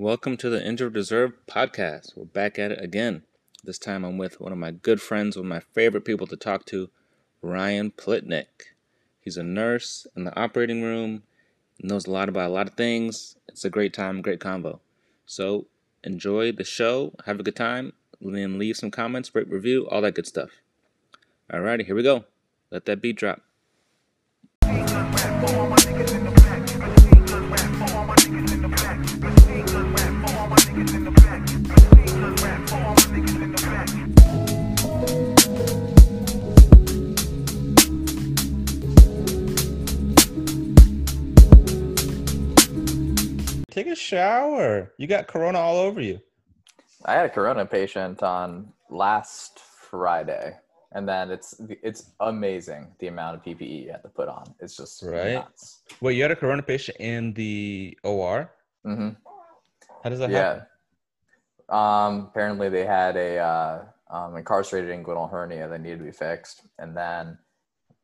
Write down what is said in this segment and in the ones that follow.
Welcome to the Injured Reserve podcast. We're back at it again. This time I'm with one of my good friends, one of my favorite people to talk to, Ryan Plitnick. He's a nurse in the operating room, knows a lot about a lot of things. It's a great time, great convo. So enjoy the show, have a good time, then leave some comments, rate, review, all that good stuff. Alrighty, here we go. Let that beat drop. Shower. You got corona all over you. I had a corona patient on last Friday, and then it's it's amazing the amount of PPE you have to put on. It's just Right. nuts. Wait, you had a corona patient in the OR? hmm How does that Yeah. happen? Um, apparently, they had a uh, um, incarcerated inguinal hernia that needed to be fixed, and then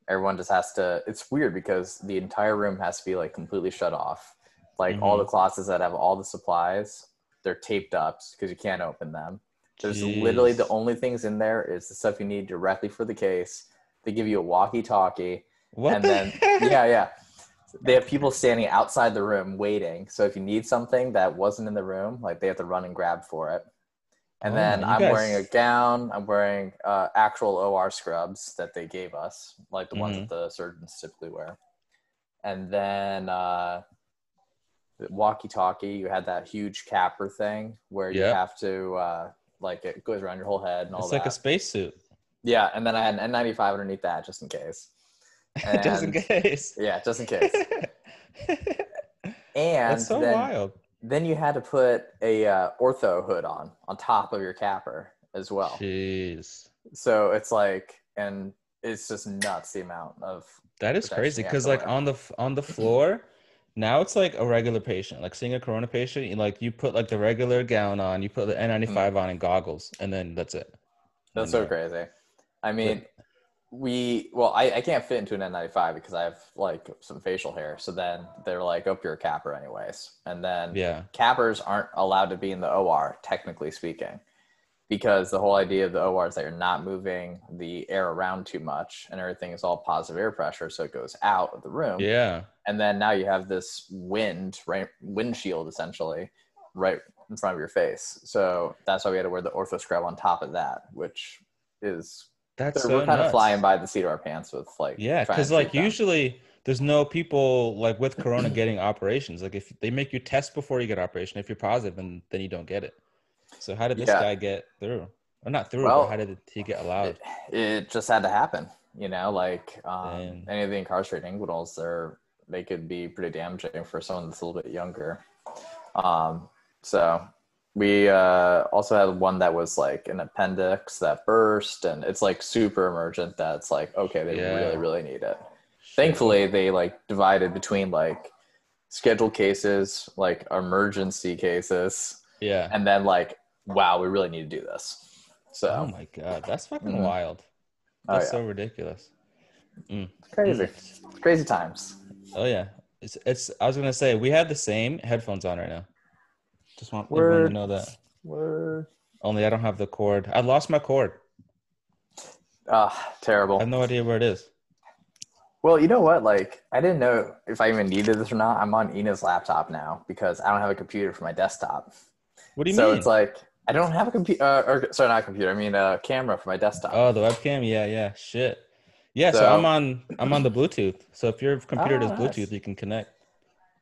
everyone just has to. It's weird because the entire room has to be like completely shut off. Like all the closets that have all the supplies, they're taped up because you can't open them. There's literally the only things in there is the stuff you need directly for the case. They give you a walkie-talkie, What and the then heck? yeah, yeah. They have people standing outside the room waiting. So if you need something that wasn't in the room, like they have to run and grab for it. And Oh, then I'm guys- wearing a gown. I'm wearing uh, actual OR scrubs that they gave us, like the ones Mhm. that the surgeons typically wear. And then uh, walkie-talkie. You had that huge CAPR thing where you have to uh, like it goes around your whole head and all It's that. like a spacesuit. yeah, and then I had an N95 underneath that just in case. Just in case. Yeah, just in case. And That's so then, wild. then you had to put a uh, ortho hood on on top of your CAPR as well. Jeez. So it's like, and it's just nuts the amount of. That is crazy because like on the on the floor, now it's like a regular patient. Like seeing a corona patient, you like you put like the regular gown on, you put the N95 on and goggles, and then that's it. Mm. That's so crazy. I mean, we well, I, I can't fit into an N95 because I have like some facial hair. So then they're like, "Oh, you're a CAPR, anyways." And then Yeah. CAPRs aren't allowed to be in the OR, technically speaking, because the whole idea of the OR is that you're not moving the air around too much and everything is all positive air pressure, so it goes out of the room. Yeah. And then now you have this wind, right, windshield essentially, right in front of your face. So that's why we had to wear the ortho scrub on top of that, which is That's we're so kind of flying by the seat of our pants with like Yeah, because like them. usually there's no people like with corona getting operations. Like if they make you test before you get operation, if you're positive, then then you don't get it. So how did this Yeah. guy get through? Or not through, Well, but how did he get allowed? it, it just had to happen you know like um, any of the incarcerated inguinals they're they could be pretty damaging for someone that's a little bit younger um, so we uh, also had one that was like an appendix that burst and it's like super emergent that's like okay they Yeah. really really need it thankfully they like divided between like scheduled cases like emergency cases Yeah. and then like wow we really need to do this so Oh my god, that's fucking Mhm. wild. Oh, That's yeah. so ridiculous. crazy crazy times Oh yeah, it's it's. I was gonna say we have the same headphones on right now. Just want everyone to know that. Word. Only I don't have the cord. I lost my cord. Ah, I terrible. I have no idea where it is. Well, you know what? Like, I didn't know if I even needed this or not. I'm on Ina's laptop now because I don't have a computer for my desktop. What do you so mean? it's like I don't have a computer, uh, or sorry, not a computer. I mean a camera for my desktop. oh, the webcam. Yeah, yeah. Shit. Yeah. So, So- I'm on. I'm on the Bluetooth. So if your computer Oh, does nice. Bluetooth, you can connect.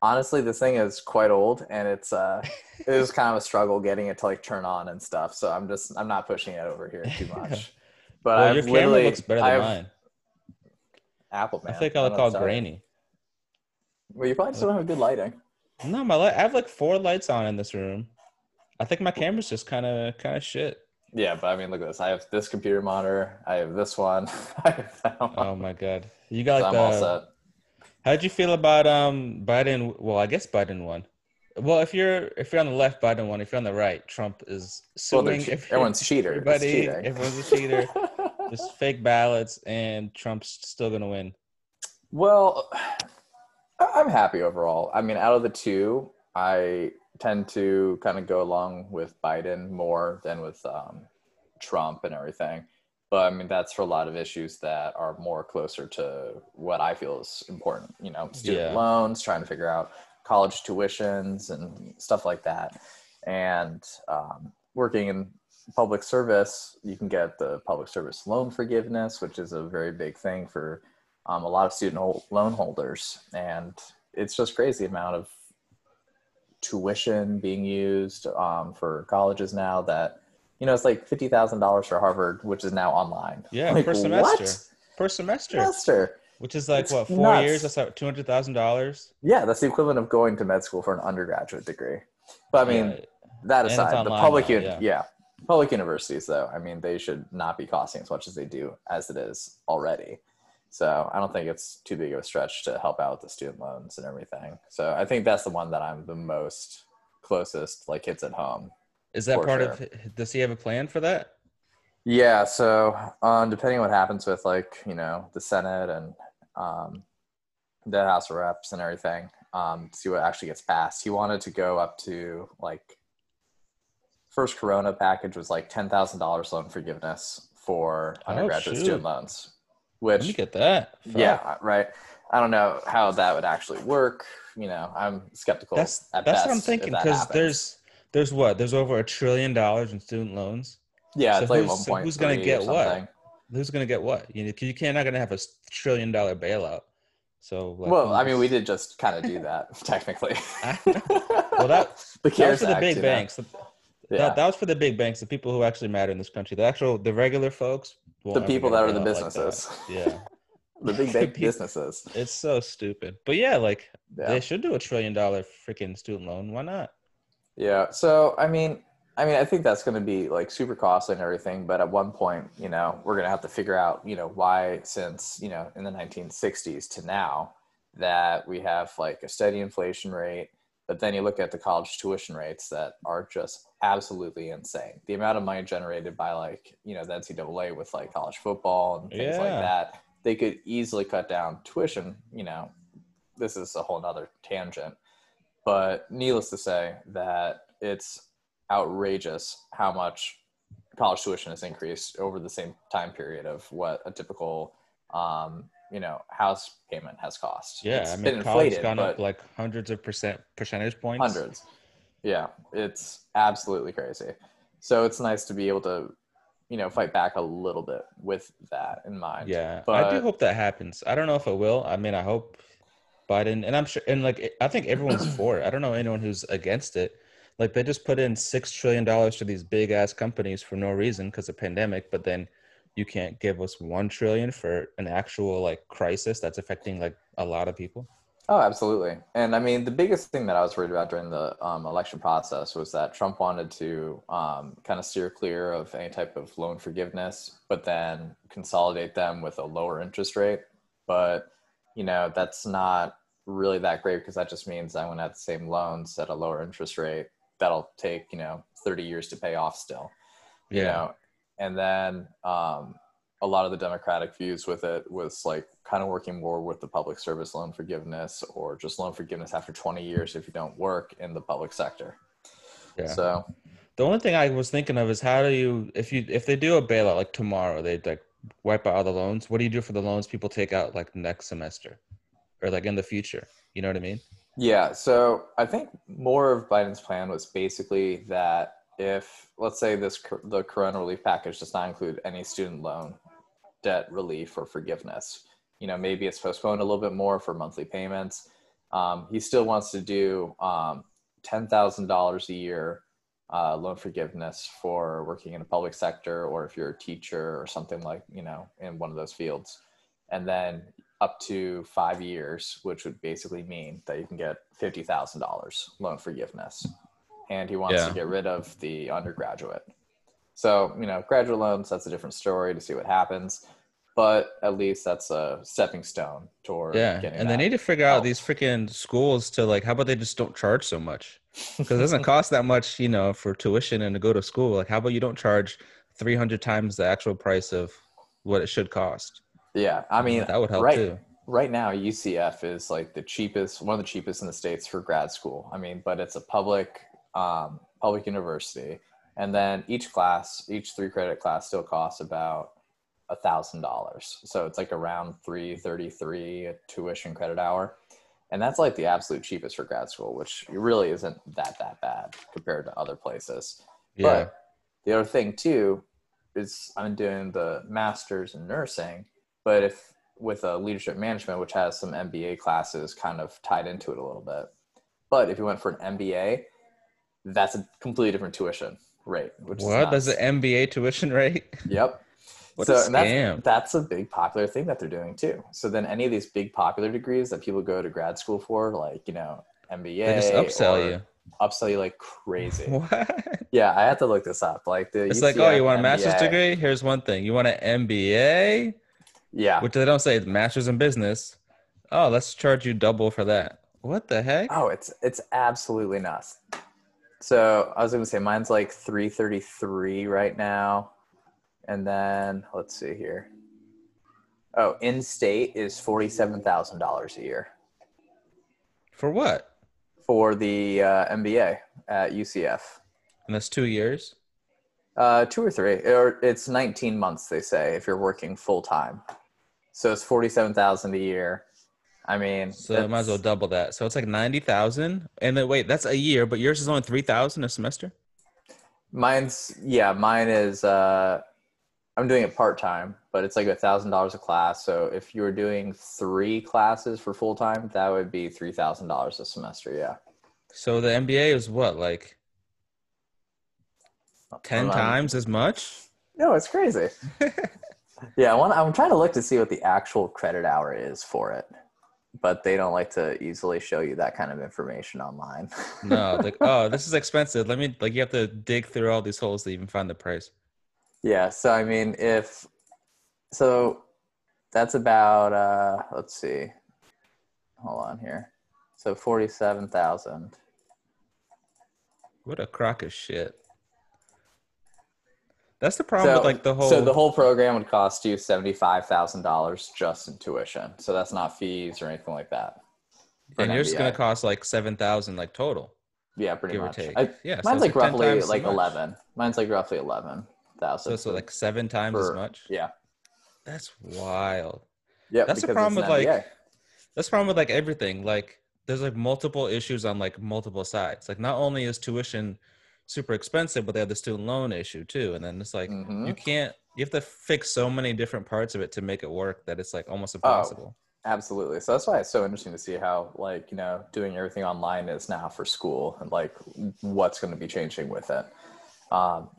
Honestly, this thing is quite old, and it's uh, it was kind of a struggle getting it to like turn on and stuff. So I'm just I'm not pushing it over here too much. But well, I've your camera looks better than have mine. Apple man. I think I look all what to tell you. grainy. Well, you probably still don't have good lighting. No, my light. I have like four lights on in this room. I think my camera's just kind of kind of shit. Yeah, but I mean, look at this. I have this computer monitor. I have this one. I have that one. Oh my god. You got so like I'm all set. How'd you feel about um Biden? Well, I guess Biden won. Well, if you're if you're on the left, Biden won. If you're on the right, Trump is Well, suing. they're che- everyone's cheater. Everybody, everyone's a cheater. Just fake ballots, and Trump's still gonna win. well, I'm happy overall. I mean, out of the two, I tend to kind of go along with Biden more than with um, Trump and everything. But I mean, that's for a lot of issues that are more closer to what I feel is important. You know, student Yeah. loans, trying to figure out college tuitions and stuff like that. And um, working in public service, you can get the public service loan forgiveness, which is a very big thing for um, a lot of student loan holders. And it's just crazy amount of tuition being used um, for colleges now that you know it's like fifty thousand dollars for Harvard, which is now online. Yeah, like, per semester. Per semester, Semester. which is like It's what four nuts. years? That's like two hundred thousand dollars. Yeah, that's the equivalent of going to med school for an undergraduate degree. But I mean, that it's aside, the public, now, yeah. yeah. public universities though, I mean, they should not be costing as much as they do as it is already. So I don't think it's too big of a stretch to help out with the student loans and everything. So I think that's the one that I'm the most closest, like kids at home. Is that part sure. of? Does he have a plan for that? Yeah, so um, depending on what happens with like you know the Senate and um, the House of Reps and everything, um, see what actually gets passed. He wanted to go up to like first Corona package was like ten thousand dollars loan forgiveness for Oh, undergraduate shoot. student loans, Let me get that. Fuck. yeah, right. I don't know how that would actually work. You know, I'm skeptical. that's at that's what I'm thinking because there's there's what there's over a trillion dollars in student loans. yeah, so it's like who's- one so point. who's gonna get what? Who's gonna get what? You know, you can't not gonna have a trillion dollar bailout. So like, well, I mean, we did just kind of do that technically. Well, that the that was CARES for the Act, big you know? banks. Yeah. That, that was for the big banks, the people who actually matter in this country. The actual, the regular folks. The people that are the bailout like businesses, yeah, the big People- businesses. it's so stupid. But yeah, like Yeah. they should do a trillion dollar freaking student loan. Why not? Yeah. So I mean, I mean, I think that's going to be like super costly and everything. But at one point, you know, we're going to have to figure out, you know, why since you know in the 1960s to now that we have like a steady inflation rate. But then you look at the college tuition rates that are just absolutely insane. The amount of money generated by like you know the NCAA with like college football and things like that, they could easily cut down tuition. You know, this is a whole nother tangent but needless to say that it's outrageous how much college tuition has increased over the same time period of what a typical um, you know house payment has cost Yeah, It's I been mean, college inflated, gone up like hundreds of percent percentage points. hundreds yeah it's absolutely crazy so it's nice to be able to you know fight back a little bit with that in mind Yeah, but, I do hope that happens. I don't know if it will. I mean, I hope Biden, and I'm sure, and like, I think everyone's for it. I don't know anyone who's against it. Like, they just put in six trillion dollars to these big ass companies for no reason because of pandemic, but then you can't give us one trillion for an actual like crisis that's affecting like a lot of people. Oh, absolutely. And I mean, the biggest thing that I was worried about during the um, election process was that Trump wanted to um, kind of steer clear of any type of loan forgiveness, but then consolidate them with a lower interest rate. But, you know, that's not really that great because that just means I'm going to have the same loans at a lower interest rate that'll take, you know, 30 years to pay off still you Yeah. know and then um, a lot of the democratic views with it was like kind of working more with the public service loan forgiveness or just loan forgiveness after 20 years if you don't work in the public sector Yeah. so The only thing I was thinking of is how do you if you if they do a bailout like tomorrow, they like wipe out all the loans. What do you do for the loans people take out like next semester or like in the future? You know what I mean? yeah so i think more of biden's plan was basically that if let's say this the corona relief package does not include any student loan debt relief or forgiveness. You know maybe it's postponed a little bit more for monthly payments. Um, he still wants to do um, $10000 a year uh, loan forgiveness for working in a public sector or if you're a teacher or something like you know in one of those fields. And then up to five years which would basically mean that you can get $50000 loan forgiveness. And he wants Yeah. to get rid of the undergraduate so you know graduate loans that's a different story to see what happens but at least that's a stepping stone toward Yeah. getting And they need to figure out these freaking schools to like how about they just don't charge so much? Because it doesn't cost that much, you know, for tuition and to go to school. Like how about you don't charge 300 times the actual price of what it should cost? yeah i mean that would help right too. right now UCF is like the cheapest, one of the cheapest in the states for grad school. I mean, but it's a public um, public university, and then each class, each three credit class, still costs about a thousand dollars. So it's like around three thirty three tuition credit hour, and that's like the absolute cheapest for grad school, which really isn't that that bad compared to other places. Yeah. But the other thing too is I'm doing the masters in nursing, but if with a leadership management, which has some MBA classes kind of tied into it a little bit. But if you went for an MBA, that's a completely different tuition rate. Which what? That's an MBA tuition rate? Yep. What so a and scam. that's, that's a big popular thing that they're doing too. So then any of these big popular degrees that people go to grad school for, like, you know, MBA. They just upsell you. Upsell you like crazy. What? yeah, I have to look this up. Like the It's like, oh, you want a master's degree? Here's one thing. You want an MBA? Yeah. Which they don't say it's master's in business. Oh, let's charge you double for that. What the heck? Oh, it's it's absolutely nuts. So I was gonna say mine's like three thirty three right now, and then let's see here. Oh, in state is forty seven thousand dollars a year For what? for the uh, MBA at UCF. And that's two years. Uh, two or three, or it's nineteen months. They say if you're working full time, so it's forty seven thousand a year. I mean, So I might as well double that. So it's like ninety thousand. And then wait, that's a year, but yours is only three thousand a semester. Mine's yeah, mine is uh I'm doing it part time, but it's like a thousand dollars a class. So if you were doing three classes for full time, that would be three thousand dollars a semester. Yeah, So the MBA is what, like ten Um, times as much? No, it's crazy. yeah, I want, I'm trying to look to see what the actual credit hour is for it, but they don't like to easily show you that kind of information online. No, like oh, this is expensive. Let me like you have to dig through all these holes to even find the price. Yeah, so I mean, if so, that's about uh, let's see, hold on here. So forty-seven thousand. What a crock of shit. That's the problem So with like the whole. so the whole program would cost you seventy-five thousand dollars just in tuition. So that's not fees or anything like that. and an yours is gonna cost like seven thousand like total. Yeah, pretty give or much. take. I, Yeah, so mine's it's like like roughly like eleven. Mine's like roughly eleven thousand. So so like seven times as much. Yeah. That's wild. Yeah. That's the problem with like that's the problem with like everything. Like there's like multiple issues on like multiple sides. Like not only is tuition super expensive, but they have the student loan issue too. And then it's like Mhm. you can't you have to fix so many different parts of it to make it work that it's like Oh, almost impossible. Absolutely. So that's why it's so interesting to see how like, you know, doing everything online is now for school and like what's going to be changing with it. Um,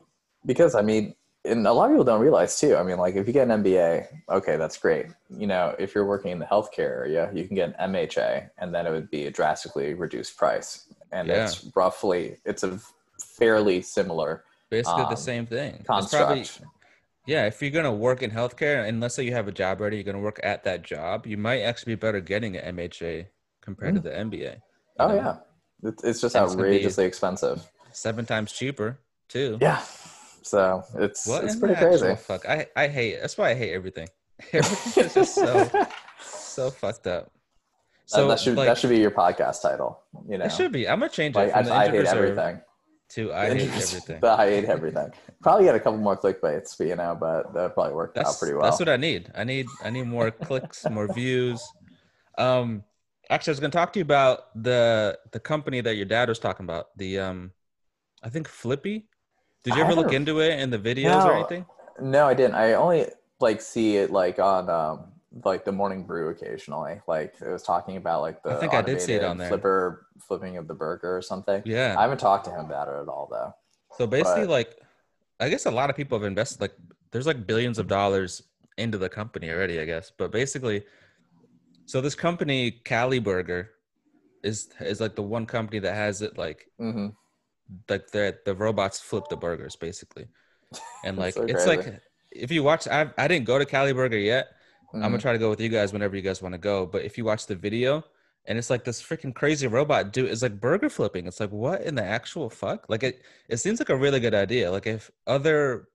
because I mean, and a lot of people don't realize too. I mean, like if you get an MBA, okay, that's great. You know, if you're working in the healthcare area, you can get an MHA and then it would be a drastically reduced price. And Yeah. it's roughly, it's a fairly similar Basically the um, same thing. Construct. probably yeah, if you're gonna work in healthcare, and let's say you have a job already, you're gonna work at that job, you might actually be better getting an MHA compared to the MBA. oh know? yeah. It's, it's just And it's gonna be- outrageously expensive. seven times cheaper too. Yeah. So it's, What it's pretty crazy. Fuck, I I hate. That's why I hate everything. Everything is just so so fucked up. So that should like, that should be your podcast title. You know, it should be. I'm gonna change like it I, the I hate reserve everything. To I hate everything. I hate everything. Probably get a couple more clickbaits, but you know, but that probably worked That's out pretty well. that's what I need. I need I need more clicks, more views. Um, actually, I was gonna talk to you about the the company that your dad was talking about. The um, I think Flippy. Did you ever look into it in the videos or anything? no, I didn't. I only like see it like on um like the morning brew occasionally. Like it was talking about like the I think I did see it on there. flipper flipping of the burger or something. Yeah. I haven't talked to him about it at all though. So basically, But- like, I guess a lot of people have invested like there's like billions of dollars into the company already. I guess, but basically, so this company Cali Burger is is like the one company that has it like hmm like the the robots flip the burgers basically, and like so it's crazy. like if you watch, I I didn't go to Cali Burger yet. I'm Mm-hmm. gonna try to go with you guys whenever you guys want to go. But if you watch the video, and it's like this freaking crazy robot dude is like burger flipping. It's like what in the actual fuck? Like it it seems like a really good idea. Like if other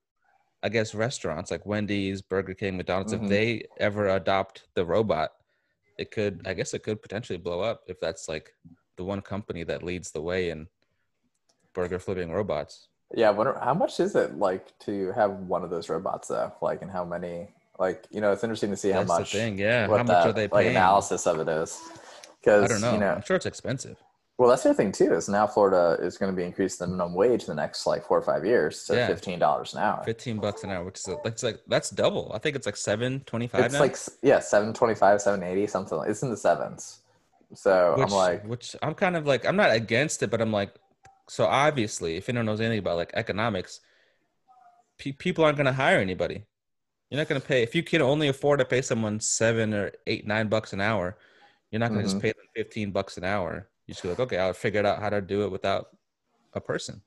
I guess restaurants like Wendy's, Burger King, McDonald's, Mhm. if they ever adopt the robot, it could I guess it could potentially blow up if that's like the one company that leads the way in burger flipping robots. Yeah, what, how much is it like to have one of those robots though? Like, and how many? Like, you know, it's interesting to see That's how the much. thing, yeah. How much that, are they paying? Like analysis of it is. Because I don't know. You know, I'm sure it's expensive. well, that's the other thing too. Is now Florida is going to be increasing the minimum wage in the next like four or five years to Yeah. fifteen dollars an hour. 15 bucks an hour, which is a, that's like that's double. I think it's like 725 It's now. like yeah, seven twenty five, seven eighty, something. Like, it's in the sevens. So which, I'm like, which I'm kind of like I'm not against it, but I'm like, so obviously, if anyone knows anything about like economics, pe- people aren't going to hire anybody. You're not going to pay if you can only afford to pay someone seven or eight, nine bucks an hour. You're not going to Mhm. just pay them 15 bucks an hour. You just be like, okay, I'll figure out how to do it without a person.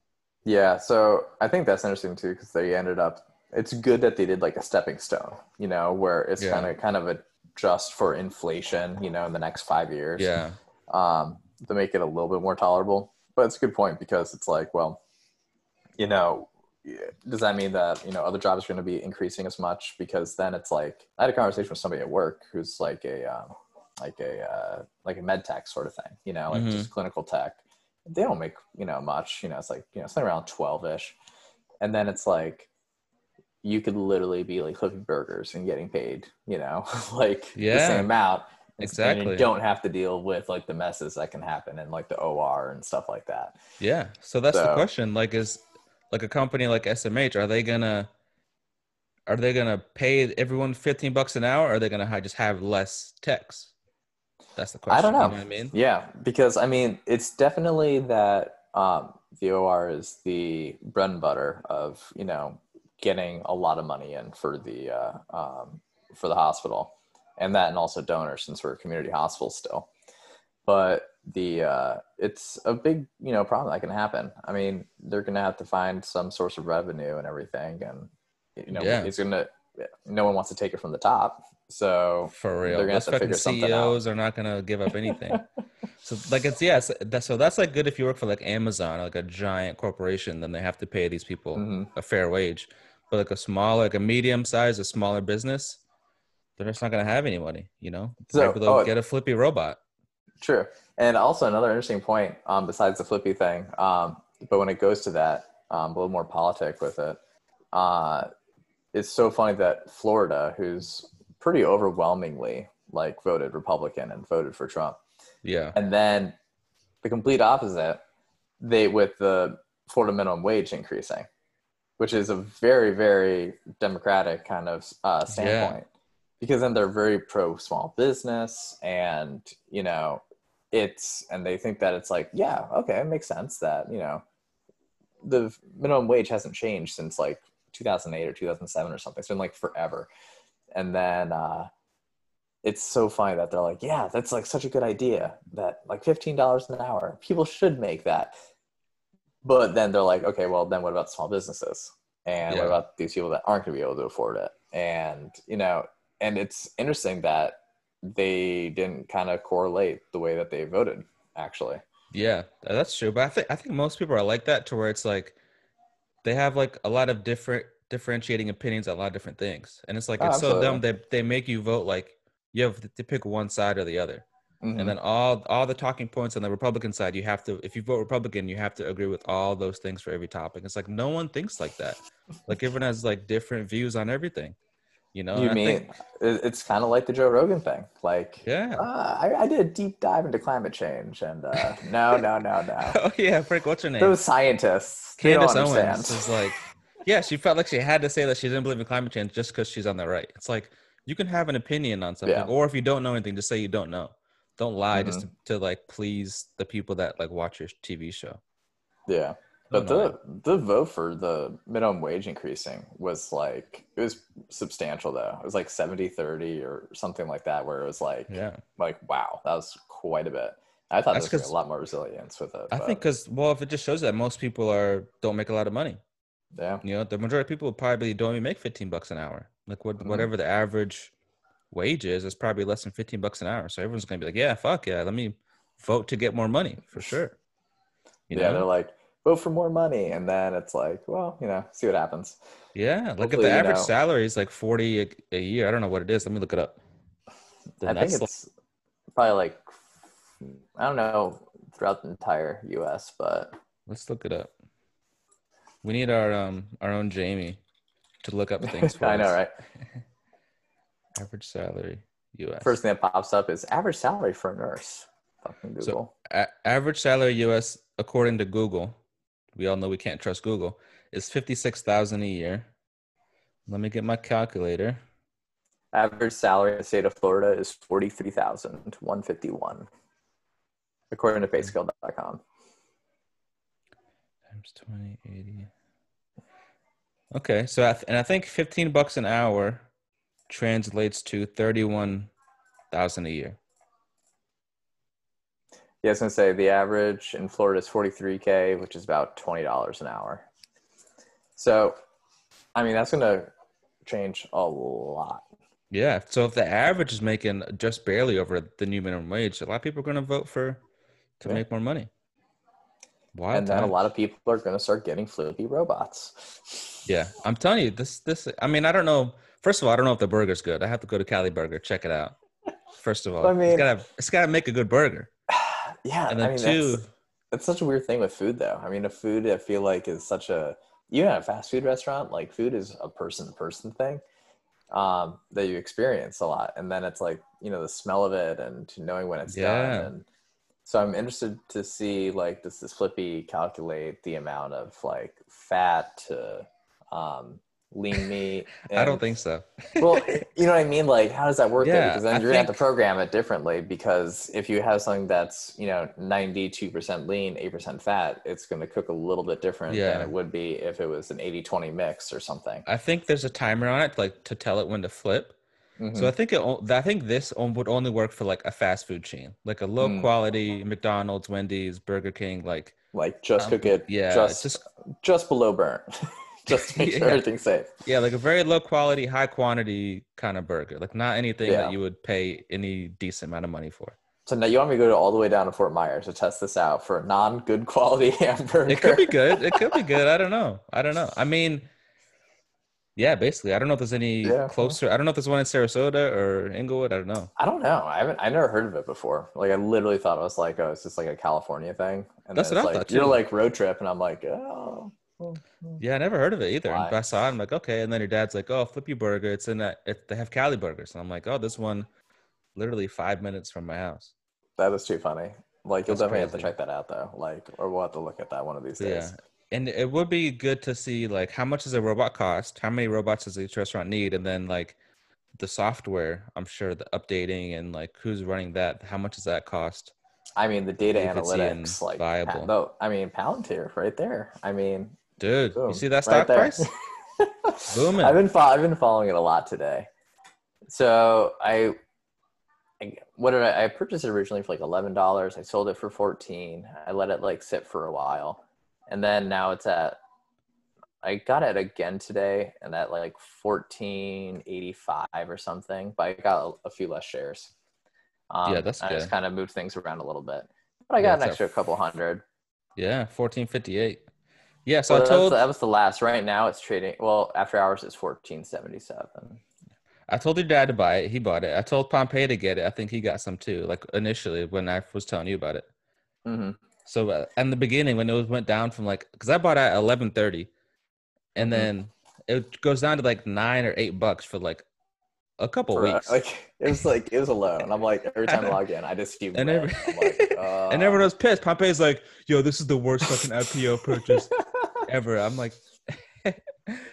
Yeah, so I think that's interesting too because they ended up. It's good that they did like a stepping stone, you know, where it's Yeah. kind of kind of a just for inflation, you know, in the next five years. Yeah, Um, to make it a little bit more tolerable. But it's a good point because it's like, well, you know, does that mean that you know other jobs are going to be increasing as much? Because then it's like I had a conversation with somebody at work who's like a um, like a uh, like a med tech sort of thing, you know, like Mhm. just clinical tech. They don't make you know much, you know, it's like you know something around twelve ish, and then it's like you could literally be like flipping burgers and getting paid, you know, like yeah. the same amount. And- And Exactly. you don't have to deal with like the messes that can happen and like the OR and stuff like that. yeah. So that's the question. Like, is like a company like SMH, are they gonna are they gonna pay everyone 15 bucks an hour? Or are they gonna just have less techs? That's the question. I don't know. You know I mean? Yeah, because I mean, it's definitely that um, the OR is the bread and butter of you know getting a lot of money in for the uh, um, for the hospital, and that, and also donors since we're a community hospital still. But the uh, it's a big you know problem that can happen. I mean, they're gonna have to find some source of revenue and everything, and you know, Yeah. it's gonna. No one wants to take it from the top, so For real. They're gonna Those have to figure something out. CEOs are not gonna give up anything. so like it's yes, that, so that's like good if you work for like Amazon, like a giant corporation, then they have to pay these people Mhm. a fair wage. But like a small, like a medium size, a smaller business, they're just not gonna have any money, you know? So- they'll oh, get a flippy robot. True. And also another interesting point, um, besides the flippy thing, um, but when it goes to that, um, a little more politic with it, uh, it's so funny that Florida, who's pretty overwhelmingly like voted Republican and voted for Trump, Yeah. and then the complete opposite, they with the Florida minimum wage increasing, which is a very very democratic kind of uh, standpoint, because then they're very pro small business, and you know, it's and they think that it's like yeah okay it makes sense that you know the minimum wage hasn't changed since like 2008 or 2007 or something. It's been like forever, and then. uh it's so funny that they're like, yeah, that's like such a good idea that like $15 an hour, people should make that. But then they're like, okay, well, then what about small businesses? And Yeah. what about these people that aren't going to be able to afford it? And, you know, and it's interesting that they didn't kind of correlate the way that they voted, actually. Yeah, that's true. But I think I think most people are like that to where it's like they have like a lot of different differentiating opinions on a lot of different things. And it's like Oh, it's so dumb absolutely. they they make you vote like you have to pick one side or the other. Mhm. And then all all the talking points on the Republican side, you have to if you vote Republican, you have to agree with all those things for every topic. It's like no one thinks like that. Like everyone has like different views on everything. You know? you And mean think- it's kind of like the Joe Rogan thing? Like, yeah. uh, I, I did a deep dive into climate change, and uh, no, no, no, no. oh yeah, Frank, what's her name? Those scientists, Candace understand. Owens is like, yeah, she felt like she had to say that she didn't believe in climate change just because she's on the right. It's like you can have an opinion on something, Yeah. or if you don't know anything, just say you don't know. Don't lie just to, Mm-hmm. to like please the people that like watch your TV show. yeah, but the the vote for the minimum wage increasing was like it was substantial though. It was like 70-30 or something like that, where it was like yeah, like wow, that was quite a bit. I thought That's there was gonna be 'cause- a lot more resilience with it. I but, think because well, if it just shows that most people are don't make a lot of money. yeah, You know, the majority of people probably don't even make fifteen bucks an hour. Like what Mhm. whatever the average wage is, is probably less than fifteen bucks an hour. So everyone's gonna be like, yeah, fuck yeah, let me vote to get more money for sure. You yeah, know? they're like vote for more money, and then it's like, well, you know, see what happens. Yeah, look Hopefully, the you average know- salary is like forty a, a year, I don't know what it is. Let me look it up. Then I think it's probably like I don't know throughout the entire U.S., but Let's look it up. We need our um our own Jamie to look up things for I know, right? Average salary, U.S. First thing that pops up is average salary for a nurse. Fucking So- Google. A- average salary U.S. according to Google, we all know we can't trust Google, is fifty six thousand a year. Let me get my calculator. average salary in the state of Florida is forty three thousand one fifty one, according to PayScale.com. Times twenty eighty. Okay, so I th- and I think fifteen bucks an hour translates to thirty one thousand a year. Yeah, I was gonna say the average in Florida is forty three k, which is about twenty dollars an hour. So, I mean, that's gonna change a lot. Yeah. So if the average is making just barely over the new minimum wage, a lot of people are going to vote for to Yeah. make more money. Wild and then a lot of people are gonna start getting flippy robots. Yeah, I'm telling you, this this. I mean, I don't know. First of all, I don't know if the burger's good. I have to go to Cali Burger check it out. First of all, I it's mean- gotta it's gotta make a good burger. Yeah, And I then mean, two, that's, that's such a weird thing with food, though. I mean, a food I feel like is such a you know, a fast food restaurant, like food is a person to person thing um, that you experience a lot, and then it's like you know the smell of it and knowing when it's Yeah. done. And so I'm interested to see like does this Flippy calculate the amount of like fat to um, lean meat? I don't think so. well, you know what I mean? Like, how does that work? Yeah, because then I you're gonna have to program it differently. Because if you have something that's you know 92% lean, 8% fat, it's gonna cook a little bit different Yeah. than it would be if it was an 80-20 mix or something. I think there's a timer on it, like to tell it when to flip. Mhm. So I think it. I think this would only work for like a fast food chain, like a low Mm. quality McDonald's, Wendy's, Burger King. Like like just um, cook it, yeah, just just just below burnt, just to make sure Yeah. everything's safe. yeah, like a very low quality, high quantity kind of burger. Like not anything Yeah. that you would pay any decent amount of money for. So now you want me to go all the way down to Fort Myers to test this out for a non-good quality hamburger? It could be good. It could be good. I don't know. I don't know. I mean, yeah, basically, I don't know if there's any Yeah, closer. I don't know if there's one in Sarasota or Englewood. I don't know. I don't know. I haven't. I never heard of it before. Like I literally thought it was like, oh, it's just like a California thing. And That's what it's I like, thought, You're like road trip, and I'm like, oh. Well, hmm. Yeah, I never heard of it either. Why? And I saw it. I'm like, okay. And then your dad's like, oh, Flippy Burger. It's in that. It, they have Cali burgers. And I'm like, oh, this one, literally five minutes from my house. That is too funny. Like you'll That's definitely have to check that out though. Like, or we'll have to look at that one of these So, yeah. days. And it would be good to see like how much does a robot cost? How many robots does each restaurant need? And then like the software, I'm sure the updating and like who's running that. How much does that cost? I mean, the data If it's even analytics, like, viable. Pa- though. I mean, Palantir, right there. I mean, Dude, boom, you see that stock there. price? Booming. I've been fo- I've been following it a lot today. So I, I what did I, I purchased it originally for like eleven dollars. I sold it for fourteen. I let it like sit for a while, and then now it's at. I got it again today, and at like fourteen eighty five or something. But I got a, a few less shares. Um, Yeah, that's good. I just kind of moved things around a little bit, but I got it's an extra couple hundred. Yeah, fourteen fifty eight. Yeah, so Well, I told that was the last. Right now, it's trading. Well, after hours, it's fourteen seventy seven. I told your dad to buy it. He bought it. I told Pompey to get it. I think he got some too. Like initially when I was telling you about it. Mm-hmm. So uh, in the beginning when it was went down from like because I bought it at eleven thirty, and Mhm. then it goes down to like nine or eight bucks for like a couple uh, weeks. like it was like it was alone. And I'm like every time I log in, I just keep And every- like, uh, and everyone was pissed. Pompey's like, "Yo, this is the worst fucking IPO purchase ever." I'm like,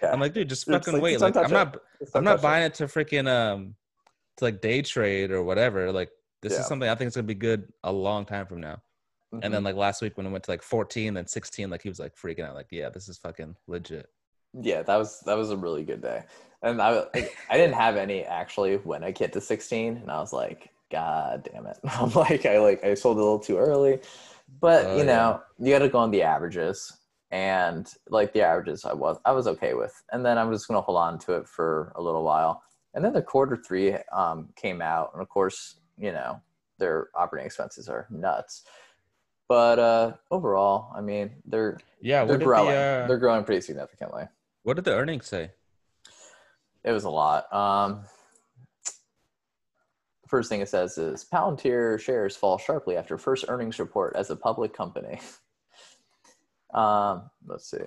I'm like, dude, just It's fucking like, wait. Like, I'm not, I'm don't buying it to freaking um, to like day trade or whatever. Like, this Yeah. is something I think is gonna be good a long time from now. it. And then like last week when it went to like 14, then 16, like he was like freaking out, like, yeah, this is fucking legit. Yeah, that was that was a really good day. And I I didn't have any actually when I get to 16, and I was like, God damn it! I'm like I like I sold a little too early, but Oh, you know you got to go on the averages. And like the averages, I was I was okay with, and then I'm just gonna hold on to it for a little while. And then the quarter three um, came out, and of course, you know, their operating expenses are nuts. But uh, overall, I mean, they're Yeah, they're growing. the uh, they're growing pretty significantly. what did the earnings say? It was a lot. Um, first thing it says is Palantir shares fall sharply after first earnings report as a public company. um, let's see.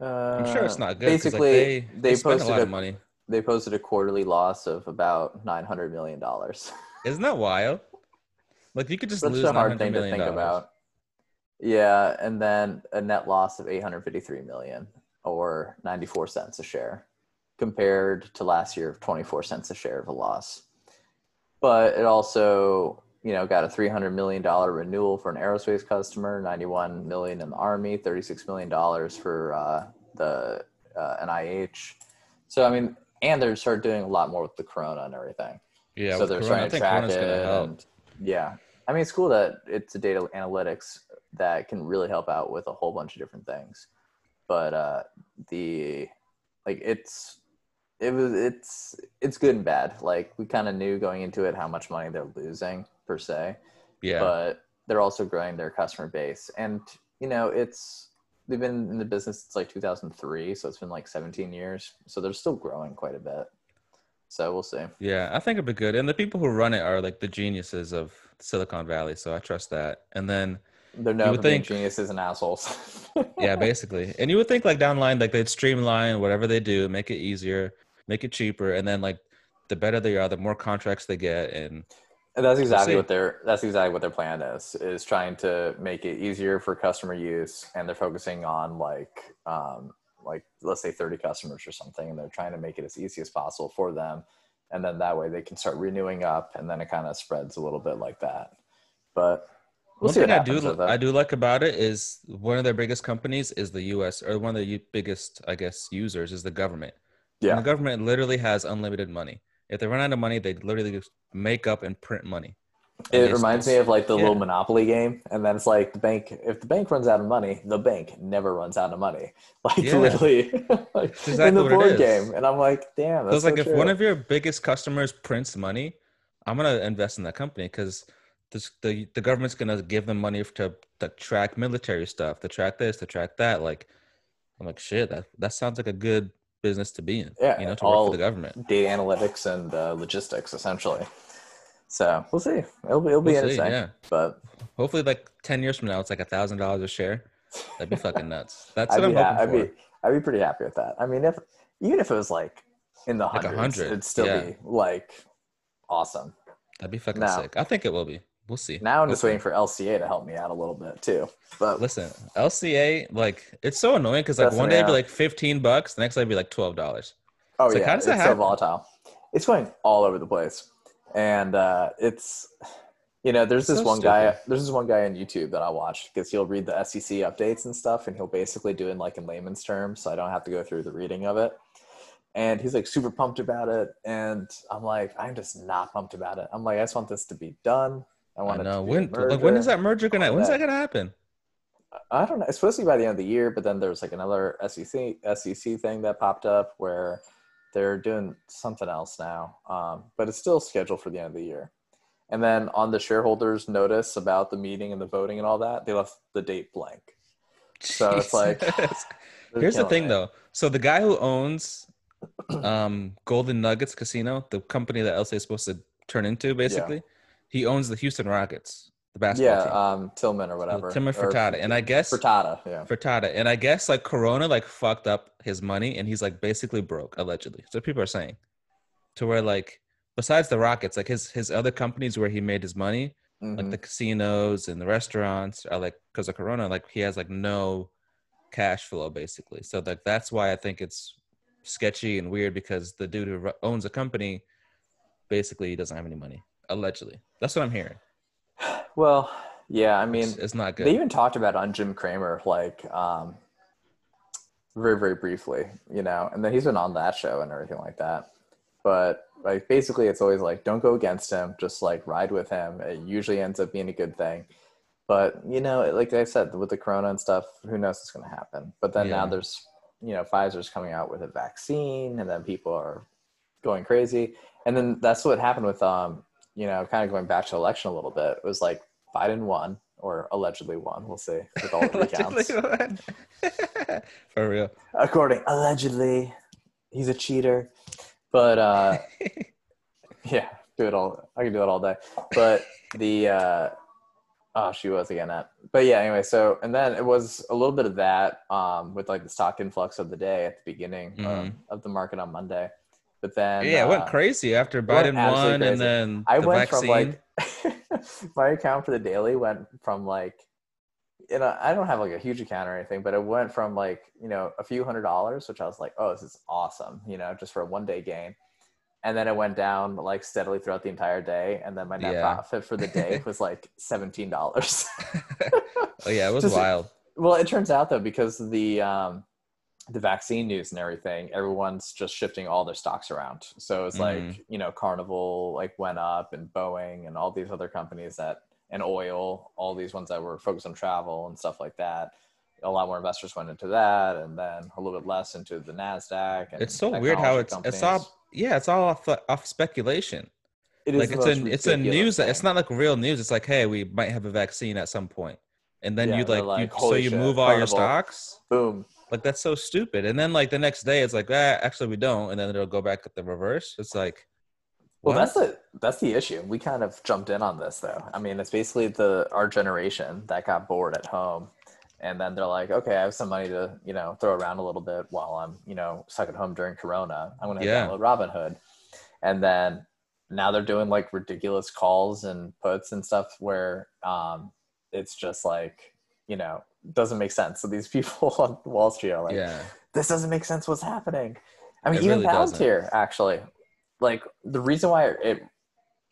I'm sure it's Uh, not good. 'cause, like, Basically, they, they, they spend a posted lot a, of money. they posted a quarterly loss of about nine hundred million dollars. Isn't that wild? Like you could just That's lose a hard $900 thing to think about. Yeah, and then a net loss of 853 million or 94 cents a share compared to last year of 24 cents a share of a loss. But it also, you know, got a 300 million dollar renewal for an aerospace customer, 91 million in the army, 36 million dollars for uh, the uh, NIH. So I mean, and they started doing a lot more with the corona and everything Yeah, so they're Corona, trying to track it. And, yeah, I mean, it's cool that it's a data analytics that can really help out with a whole bunch of different things. But uh, the like, it's it was it's it's good and bad. Like we kind of knew going into it how much money they're losing per se, Yeah, but they're also growing their customer base, and you know, it's they've been in the business since like 2003, so it's been like 17 years. So they're still growing quite a bit. So we'll see. yeah, I think it'd be good. And the people who run it are like the geniuses of Silicon Valley, so I trust that. And then They're known would for think- geniuses and assholes. yeah, basically. And you would think like down line, like they'd streamline whatever they do, make it easier, make it cheaper, and then like the better they are, the more contracts they get, and And that's exactly what their that's exactly what their plan is is trying to make it easier for customer use, and they're focusing on like um, like let's say 30 customers or something, and they're trying to make it as easy as possible for them, and then that way they can start renewing up, and then it kind of spreads a little bit like that. But we'll one thing I do happens with it. I do like about it is one of their biggest companies is the U.S. or one of the biggest, I guess, users is the government. And yeah, the government literally has unlimited money. If they run out of money, they literally just make up and print money. And it reminds me of like the little. Monopoly game, and then it's like the bank. If the bank runs out of money, the bank never runs out of money. Like Yeah. literally, like exactly in the board game. And I'm like, damn. So That's it's like so if true. one of your biggest customers prints money, I'm gonna invest in that company because this the the government's gonna give them money to to track military stuff, to track this, to track that. Like, I'm like, shit, that that sounds like a good business to be in. Yeah, you know, to work for the government. data analytics and uh, logistics, essentially. So we'll see. It'll be, it'll be We'll see, interesting. yeah. But Hopefully, like ten years from now, it's like a thousand dollars a share. That'd be fucking nuts. That's I'd what be, I'm ha- hoping I'd for. be I'd be pretty happy with that. I mean, if even if it was like in the Like hundreds, hundred, it'd still yeah. be like awesome. That'd be fucking Now- sick. I think it will be. We'll see. Now I'm just waiting for LCA to help me out a little bit too. But Listen, LCA, like it's so annoying because like one day it'd be like fifteen bucks, the next day it'd be like twelve dollars. oh It's like, yeah, how it's does that so happen? volatile. It's going all over the place, and uh, it's you know there's It's this so one guy there's this one guy on YouTube that I watch because he'll read the SEC updates and stuff, and he'll basically do it in like in layman's terms, so I don't have to go through the reading of it. And he's like super pumped about it, and I'm like, I'm just not pumped about it. I'm like, I just want this to be done. I want it know. to When like when is that merger gonna when's that. that gonna happen? I don't know. It's supposed to be by the end of the year, but then there's like another SEC SEC thing that popped up where they're doing something else now. Um, but it's still scheduled for the end of the year. And then on the shareholders' notice about the meeting and the voting and all that, they left the date blank. So it's like- Here's the thing though. So the guy who owns um Golden Nuggets Casino, the company that LCA is supposed to turn into, basically, he owns the Houston Rockets, the basketball Yeah, team. um, Tilman or whatever. Timmy Or- Fertitta. And I guess Fertitta, yeah. Fertitta. And I guess like Corona like fucked up his money and he's like basically broke, allegedly. So people are saying. To where like besides the Rockets, like his his other companies where he made his money, like Mhm. the casinos and the restaurants are like because of corona like he has like no cash flow basically so like that's why i think it's sketchy and weird because the dude who owns a company basically doesn't have any money allegedly that's what i'm hearing Well, yeah, I mean, it's, it's not good They even talked about on Jim Cramer, like um, very, very briefly, you know, and then he's been on that show and everything like that. But like basically, it's always like don't go against him, just like ride with him. It usually ends up being a good thing. But you know, like I said, with the corona and stuff, who knows what's going to happen? But then now there's, you know, Pfizer's coming out with a vaccine, and then people are going crazy. And then that's what happened with, um, you know, kind of going back to election a little bit. It was like Biden won, or allegedly won. We'll see with all the recounts. for real According allegedly, he's a cheater. But uh, yeah, do it all. I can do it all day. But the uh, oh, she was again at. But yeah, anyway. So and then it was a little bit of that um, with like the stock influx of the day at the beginning um, Mhm. of the market on Monday. But then yeah, it went uh, crazy after Biden won, crazy. and then I the went vaccine. from like my account for the daily went from like you know I don't have like a huge account or anything, but it went from like you know a few hundred dollars, which I was like, oh, this is awesome, you know, just for a one day gain. And then it went down like steadily throughout the entire day, and then my net Yeah. profit for the day was like seventeen dollars. oh yeah, it was Just- wild. well, it turns out though because the um, the vaccine news and everything, everyone's just shifting all their stocks around. So it's Mhm. like you know, Carnival like went up, and Boeing, and all these other companies that, and oil, all these ones that were focused on travel and stuff like that. A lot more investors went into that, and then a little bit less into the Nasdaq. And It's so weird how it's it's all yeah, it's all off off speculation. It is like it's a it's a news it's not like real news. It's like hey, we might have a vaccine at some point, and then Yeah, you like, like, you, so you shit, move all your stocks. boom. Like that's so stupid. And then like the next day, it's like ah, actually we don't, and then it'll go back at the reverse. It's like Well, what? that's the that's the issue. We kind of jumped in on this though. I mean, it's basically the our generation that got bored at home, and then they're like, okay, I have some money to you know throw around a little bit while I'm you know stuck at home during Corona. I'm gonna Yeah. download Robinhood, and then now they're doing like ridiculous calls and puts and stuff where um, it's just like you know doesn't make sense. So these people on Wall Street are like, yeah, this doesn't make sense what's happening i mean It even really palantir actually like the reason why it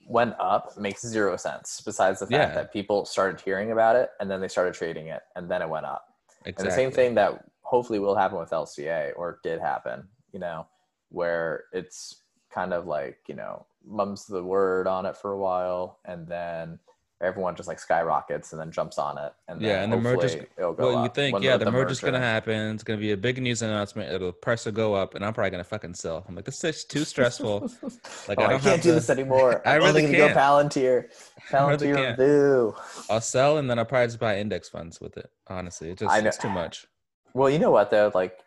went up makes zero sense besides the fact Yeah. that people started hearing about it and then they started trading it and then it went up exactly. and the same thing that hopefully will happen with lca or did happen you know where it's kind of like you know mums the word on it for a while and then everyone just like skyrockets and then jumps on it and then Yeah, and the merger's- it'll go Well, you think when yeah, with the, merger's merger. gonna happen. It's gonna be a big news announcement. It'll price will go up, and I'm probably gonna fucking sell. I'm like, this is too stressful. Like oh, I I, can't do to- this anymore. I I'm really only gonna can't. go Palantir. I really Palantir boo. I'll sell, and then I'll probably just buy index funds with it. Honestly, it just it's too much. Well, you know what though? Like,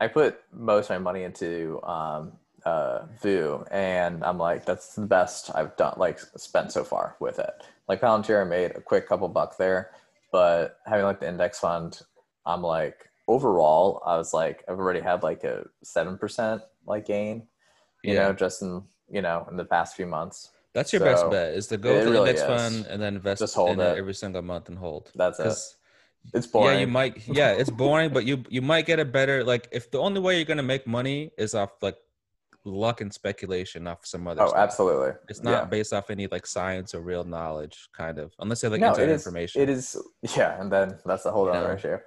I put most of my money into um, uh, Voo, and I'm like, that's the best I've done, like, spent so far with it. Like Palantir, I made a quick couple buck there, but having like the index fund, I'm like, overall, I was like, I've already had like a seven percent like gain, you Yeah, know, just in you know in the past few months. that's your best bet is to go to the really index is. fund and then invest Just hold in it. it every single month and hold. That's it. It's boring. Yeah, you might. Yeah, it's boring, but you you might get a better like if the only way you're gonna make money is off like luck and speculation off some other. Oh, stuff. absolutely. It's not Yeah. based off any like science or real knowledge, kind of, unless they like no, internet it is, information. It is, yeah, and then that's a whole other issue.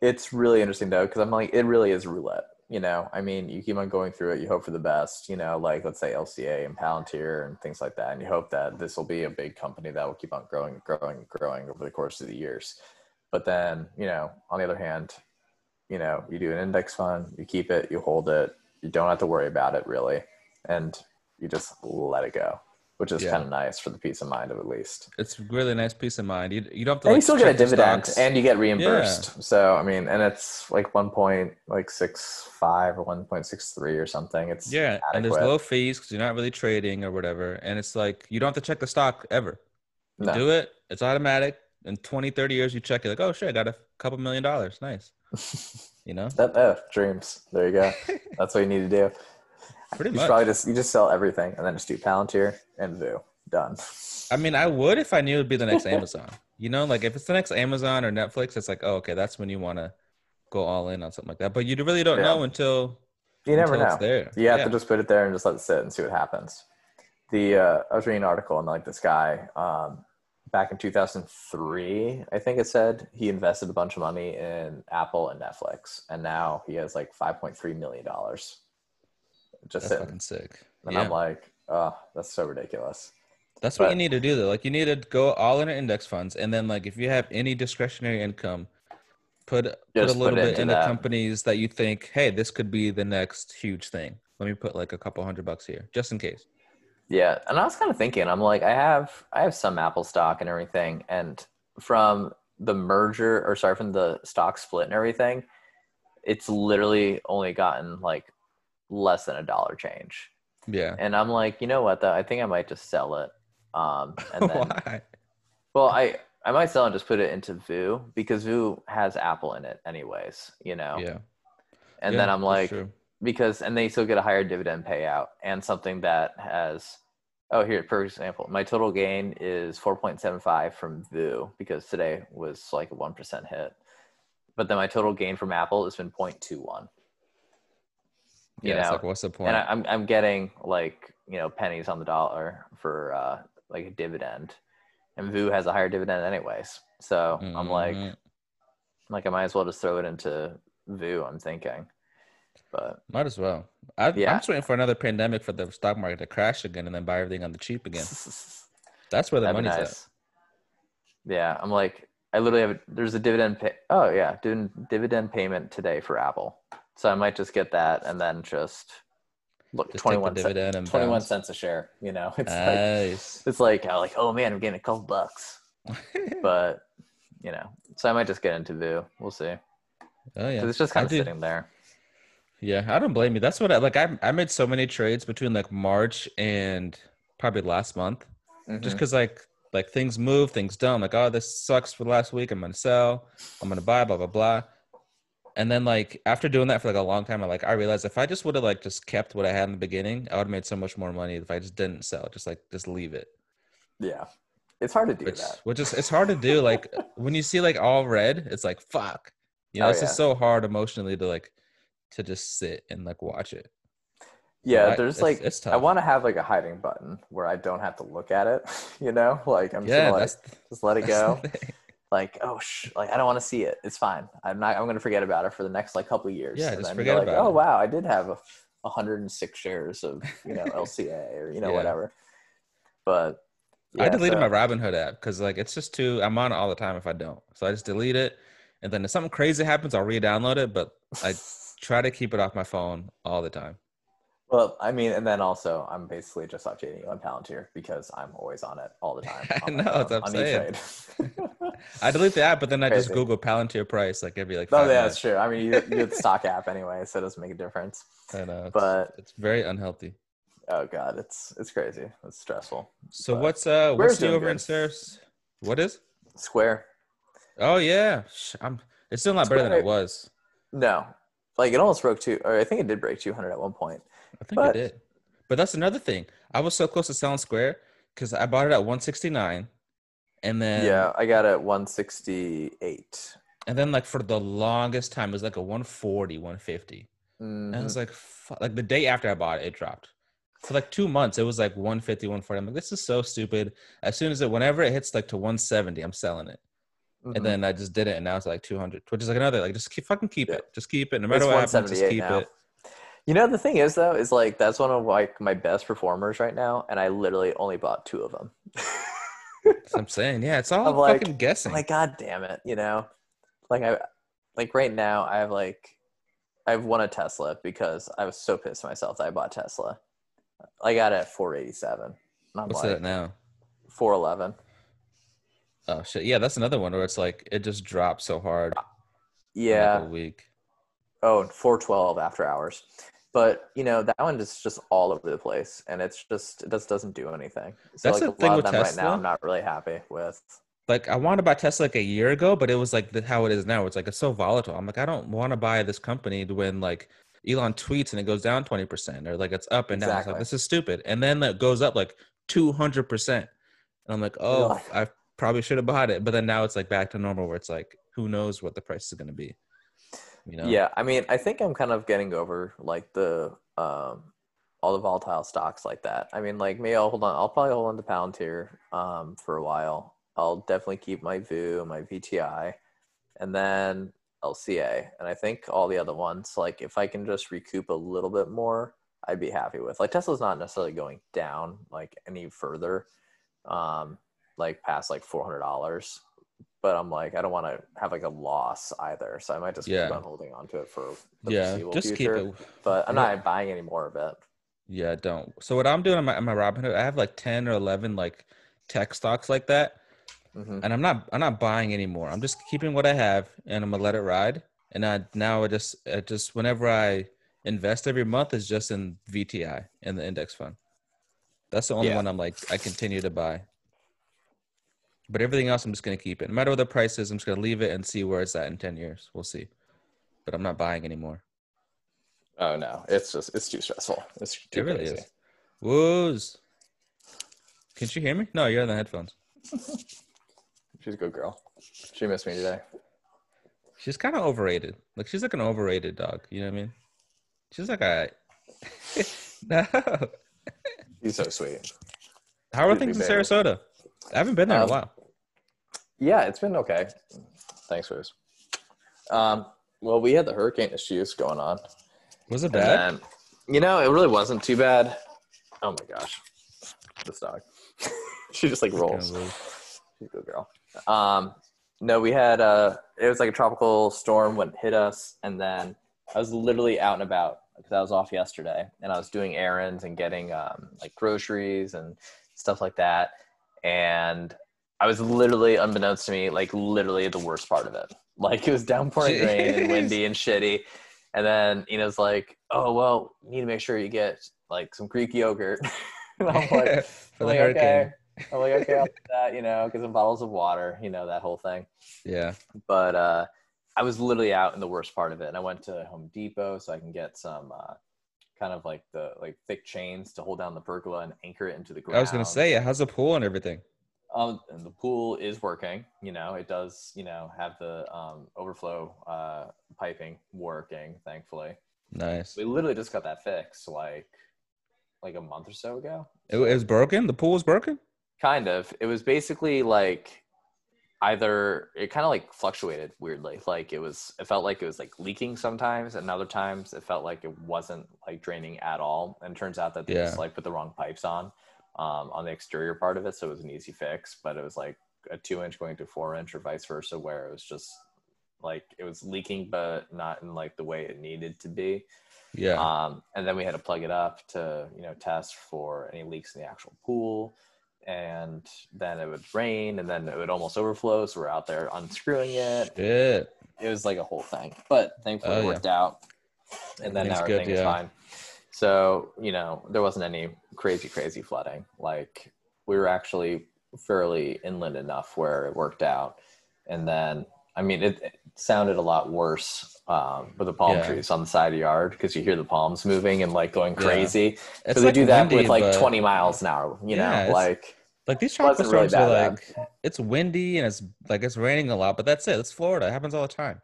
It's really interesting though, because I'm like, it really is roulette. You know, I mean, you keep on going through it. You hope for the best. You know, like let's say LCA and Palantir and things like that, and you hope that this will be a big company that will keep on growing, growing, growing over the course of the years. But then, you know, on the other hand, you know, you do an index fund, you keep it, you hold it, you don't have to worry about it really, and you just let it go, which is Yeah. kind of nice for the peace of mind of at least. It's really nice peace of mind. You you don't have to. And Like, you still get a dividend, stocks. and you get reimbursed. So I mean, and it's like one point like six five or one point six three or something. It's yeah, and there's low fees because you're not really trading or whatever, and it's like you don't have to check the stock ever. You No. do it, it's automatic. In 20, 30 years, you check it like, oh shit, I got a couple million dollars. Nice. You know, that oh, dreams. There you go. That's what you need to do. pretty You much. probably just you just sell everything and then just do Palantir and Voo. Done. I mean, I would if I knew it'd be the next Amazon. You know, like if it's the next Amazon or Netflix, it's like, oh, okay, that's when you want to go all in on something like that. But you really don't Yeah. know until You never until know. it's there. You have Yeah. to just put it there and just let it sit and see what happens. The uh, I was reading an article and like this guy um, back in 2003, I think it said he invested a bunch of money in Apple and Netflix, and now he has like 5.3 million dollars. Just That's sitting, sick. and yeah. I'm like, oh, that's so ridiculous. That's what you need to do though. Like you need to go all in index funds, and then like if you have any discretionary income, put put a little it bit into into that. companies that you think, hey, this could be the next huge thing. Let me put like a couple hundred bucks here, just in case. Yeah, and I was kind of thinking, I'm like, I have I have some Apple stock and everything, and from the merger or sorry, from the stock split and everything, it's literally only gotten like less than a dollar change. Yeah. And I'm like, you know what though? I think I might just sell it. Um, and then, Why? well, I I might sell and just put it into Voo because Voo has Apple in it anyways, you know. Yeah. And Yeah, then I'm like, true. Because and they still get a higher dividend payout and something that has oh here for example my total gain is 4.75 from Voo because today was like a 1% hit but then my total gain from apple has been 0.21 you Yeah. It's know like, what's the point? and I, I'm, I'm getting like you know pennies on the dollar for uh like a dividend and Voo has a higher dividend anyways so i'm like Mhm. like i might as well just throw it into Voo i'm thinking but might as well. I, Yeah. I'm just waiting for another pandemic for the stock market to crash again and then buy everything on the cheap again. That's where the That'd money's at. Yeah, I'm like, I literally have. A, there's a dividend. Pay, oh yeah, dividend dividend payment today for Apple. So I might just get that and then just look Just twenty take the dividend and twenty one bounce. cents a share. You know, it's like Nice. it's like I'm like, oh man, I'm getting a couple bucks. But you know, so I might just get into Voo. We'll see. oh yeah. it's just I kind of do- sitting there. Yeah, I don't blame you. That's what I like. I I made so many trades between like March and probably last month, just Mhm. because like like things move, things don't. Like oh, this sucks for the last week. I'm gonna sell. I'm gonna buy. Blah blah blah. And then like after doing that for like a long time, I like I realized if I just would have like just kept what I had in the beginning, I would have made so much more money if I just didn't sell. Just like just leave it. yeah, it's hard to do Which that. which is it's hard to do. Like when you see like all red, it's like fuck. You know, Oh, it's just yeah. so hard emotionally to like to just sit and like watch it. Yeah, I- there's it's- like it's I want to have like a hiding button where I don't have to look at it. You know, like I'm just yeah, gonna like that's just let it go. like oh sh- like i don't want to see it it's fine i'm not i'm gonna forget about it for the next like couple of years Yeah, and just then forget like about oh it. wow i did have a 106 shares of you know lca or you know Yeah. whatever but I deleted so- my Robinhood app because like it's just too. I'm on it all the time if I don't. So I just delete it, and then if something crazy happens, I'll re-download it. But I try to keep it off my phone all the time. well i mean and then also i'm basically just updating you on palantir because i'm always on it all the time I know, that's what I'm saying. I delete the app, but then I just Google Palantir price like every like. oh yeah minutes. that's true i mean you, you have the stock app anyway so it doesn't make a difference I know, it's, but- it's very unhealthy. oh god it's it's crazy it's stressful So But what's uh what's new over in good. Saris? What is? square Oh yeah, I'm. It's still not better than it was. no like it almost broke two or i think it did break 200 at one point I think But- it did. But that's another thing. I was so close to selling Square because I bought it at 169, and then yeah, I got it at 168. and then like for the longest time it was like a 140, 150. And I Mhm. was like, like the day after I bought it, it dropped. For like two months, it was like 150, 140. I'm like, this is so stupid. As soon as it, whenever it hits like to 170, I'm selling it. Mhm. And then I just did it, and now it's like 200, which is like another like just keep fucking keep Yeah. it, just keep it. No It's matter what happens, just keep now. it. You know the thing is though is like that's one of like my best performers right now, and I literally only bought two of them. I'm saying, yeah, it's all I'm like- fucking guessing. like god damn it, you know, like I like right now I have like I've won a Tesla because I was so pissed at myself that I bought Tesla. I got it at 487. And I'm What's like that now? 411. Oh shit, yeah, that's another one where it's like it just dropped so hard. Yeah. like week. Oh, 412 after hours. But you know, that one is just all over the place and it's just it just doesn't do anything. So That's like the a thing lot with them right now Tesla. I'm not really happy with. Like I wanted to buy Tesla like a year ago, but it was like the, how it is now. It's like it's so volatile. I'm like, I don't want to buy this company when like Elon tweets and it goes down 20% or like it's up and down. Exactly. like this is stupid. And then it goes up like 200%. And I'm like, oh, I probably should have bought it. But then now it's like back to normal where it's like, who knows what the price is going to be. You know? Yeah, I mean, I think I'm kind of getting over like the um all the volatile stocks like that. I mean, like maybe I'll hold on. I'll probably hold on to Palantir um for a while. I'll definitely keep my Voo, my VTI, and then LCA. And I think all the other ones, like if I can just recoup a little bit more, I'd be happy with. Like Tesla's not necessarily going down like any further, um, like past like four hundred dollars. But I'm like, I don't want to have like a loss either, so I might just Yeah. keep on holding on to it for the Yeah. Just future. keep it. But I'm Yeah. not buying any more of it. Yeah, don't. So what I'm doing on my, on my Robinhood, I have like 10 or 11 like tech stocks like that. hmm and I'm not I'm not buying anymore. I'm just keeping what I have and I'm gonna let it ride. And I now I just I just whenever I invest every month is just in VTI in the index fund. That's the only Yeah. one I'm like I continue to buy. But everything else I'm just gonna keep it. No matter what the price is, I'm just gonna leave it and see where it's at in ten years. We'll see. But I'm not buying anymore. Oh no, it's just it's too stressful. It's too it really crazy. is. Woos. Can you hear me? No, you're on the headphones. She's a good girl. She missed me today. She's kind of overrated. Like she's like an overrated dog. You know what I mean? She's like a no. She's so sweet. How are Really things in. Sarasota? I haven't been there in Um, a while. Yeah, it's been okay. Thanks, Rose. Um, well, we had the hurricane issues going on. Was it bad? then, you know, it really wasn't too bad. Oh my gosh, this dog. she just like rolls. She's a good girl. Um, no, we had uh, it was like a tropical storm when it hit us, and then I was literally out and about because I was off yesterday, and I was doing errands and getting um, like groceries and stuff like that, and I was literally, unbeknownst to me, like literally the worst part of it. Like it was downpouring rain and windy and shitty, and then Ina's like, "Oh well, you need to make sure you get like some Greek yogurt." and I'm like, For I'm like, hurricane. okay. I'm like, okay, I'll do that, you know, get some bottles of water, you know, that whole thing. Yeah. But uh, I was literally out in the worst part of it. And I went to Home Depot so I can get some uh, kind of like the like thick chains to hold down the pergola and anchor it into the ground. I was gonna say, it has a pool and everything? Um, and the pool is working. You know, it does. You know, have the um, overflow uh, piping working. Thankfully, Nice. we literally just got that fixed like like a month or so ago. It, it was broken. The pool was broken. kind of it was basically like either it kind of like fluctuated weirdly like it was it felt like it was like leaking sometimes and other times it felt like it wasn't like draining at all and it turns out that they Yeah. just like put the wrong pipes on um, on the exterior part of it so it was an easy fix but it was like a two inch going to four inch or vice versa where it was just like it was leaking but not in like the way it needed to be Yeah. um, and then we had to plug it up to you know test for any leaks in the actual pool and then it would rain and then it would almost overflow so we're out there unscrewing it Shit. it was like a whole thing but thankfully Oh, it yeah. worked out and then now Everything's good, everything is yeah. fine so you know there wasn't any crazy crazy flooding like we were actually fairly inland enough where it worked out and then i mean it, it sounded a lot worse um, with the palm Yeah. trees on the side of the yard because you hear the palms moving and like going crazy It's so they like do that windy, with like but- 20 miles an hour you Yeah, know like Like these tropical wasn't really storms are bad, like it's windy and it's like it's raining a lot, but that's it. It's Florida. It happens all the time.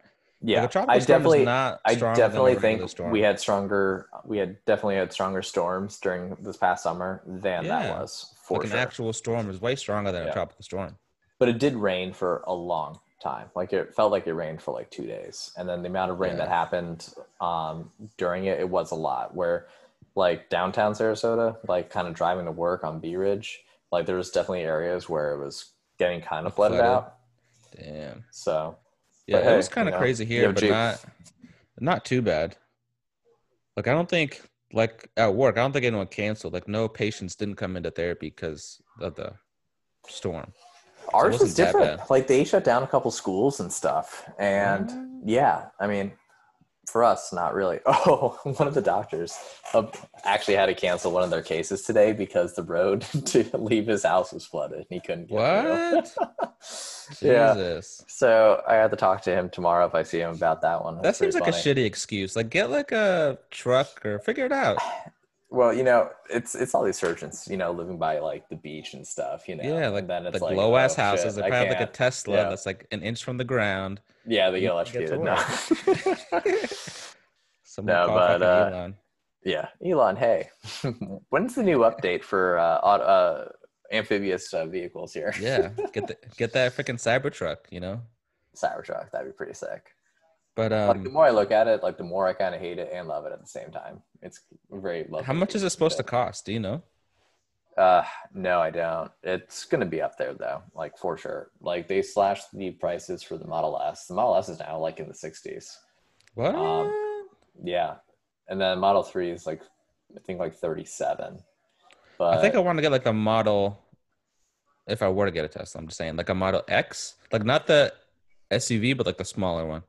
Yeah like i storm definitely is not I stronger than a definitely think storm. we had stronger. We had definitely had stronger storms during this past summer than that was for like sure. an actual storm is way stronger than Yeah. a tropical storm. but it did rain for a long time. Like it felt like it rained for like two days, and then the amount of rain Yeah. that happened um, during it, it was a lot. Where like downtown Sarasota, like kind of driving to work on Bee Ridge, like there was definitely areas where it was getting kind of flooded Flooded. out. Damn. So Yeah, But it was hey, kind you of know, crazy here, but Jeep. not not too bad. Like I don't think like at work, I don't think anyone canceled. Like no patients didn't come into therapy because of the storm. ours wasn't was different. Like they shut down a couple schools and stuff, and. What? Yeah, I mean, for us, not really. Oh, one of the doctors uh, actually had to cancel one of their cases today because the road to leave his house was flooded and he couldn't get What? through. yeah. Jesus. So I had to talk to him tomorrow if I see him about that one. That That's seems like funny. a shitty excuse. Like get like a truck or figure it out. Well, you know, it's it's all these surgeons, you know, living by like the beach and stuff, you know. yeah, like then it's the like, low ass oh, houses. shit, They probably have like a. Tesla Yeah. that's like an inch from the ground. Yeah, they get electrocuted. No. No, but, uh, Elon. Yeah, Elon. Hey, when's the new update for uh, aut- uh amphibious uh, vehicles here? Yeah, get the, get that freaking Cybertruck, you know. Cybertruck. That'd be pretty sick. But like the um, more I look at it, like the more I kind of hate it and love it at the same time. It's very lovely. how much is it supposed to cost? Do you know? Uh, no, I don't. It's gonna be up there though, like for sure. Like they slashed the prices for the Model S. The Model S is now like in the sixties. What? Um, Yeah, and then Model Three is like, I think like thirty-seven. But I think I want to get like a model. If I were to get a Tesla, I'm just saying like a Model X, like not the SUV, but like the smaller one.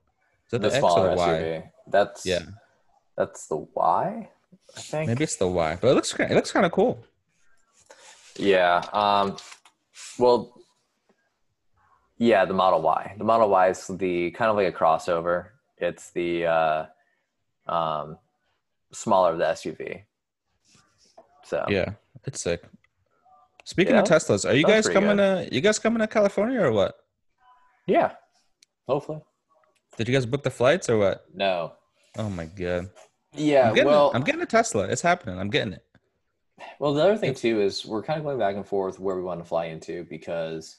That the the, X or the Y? SUV. That's Yeah. That's the Y, I think. Maybe it's the Y, but it looks it looks kind of cool. Yeah. Um, well, yeah, the Model Y. The Model Y is the kind of like a crossover. It's the uh, um, smaller of the SUV. So Yeah, it's sick. Speaking Yeah, of Teslas, are you guys coming to you guys coming to California or what? yeah. Hopefully. Did you guys book the flights or what? No. Oh my god. Yeah. I'm getting, well, I'm getting a Tesla. It's happening. I'm getting it. Well, the other thing too is we're kind of going back and forth where we want to fly into because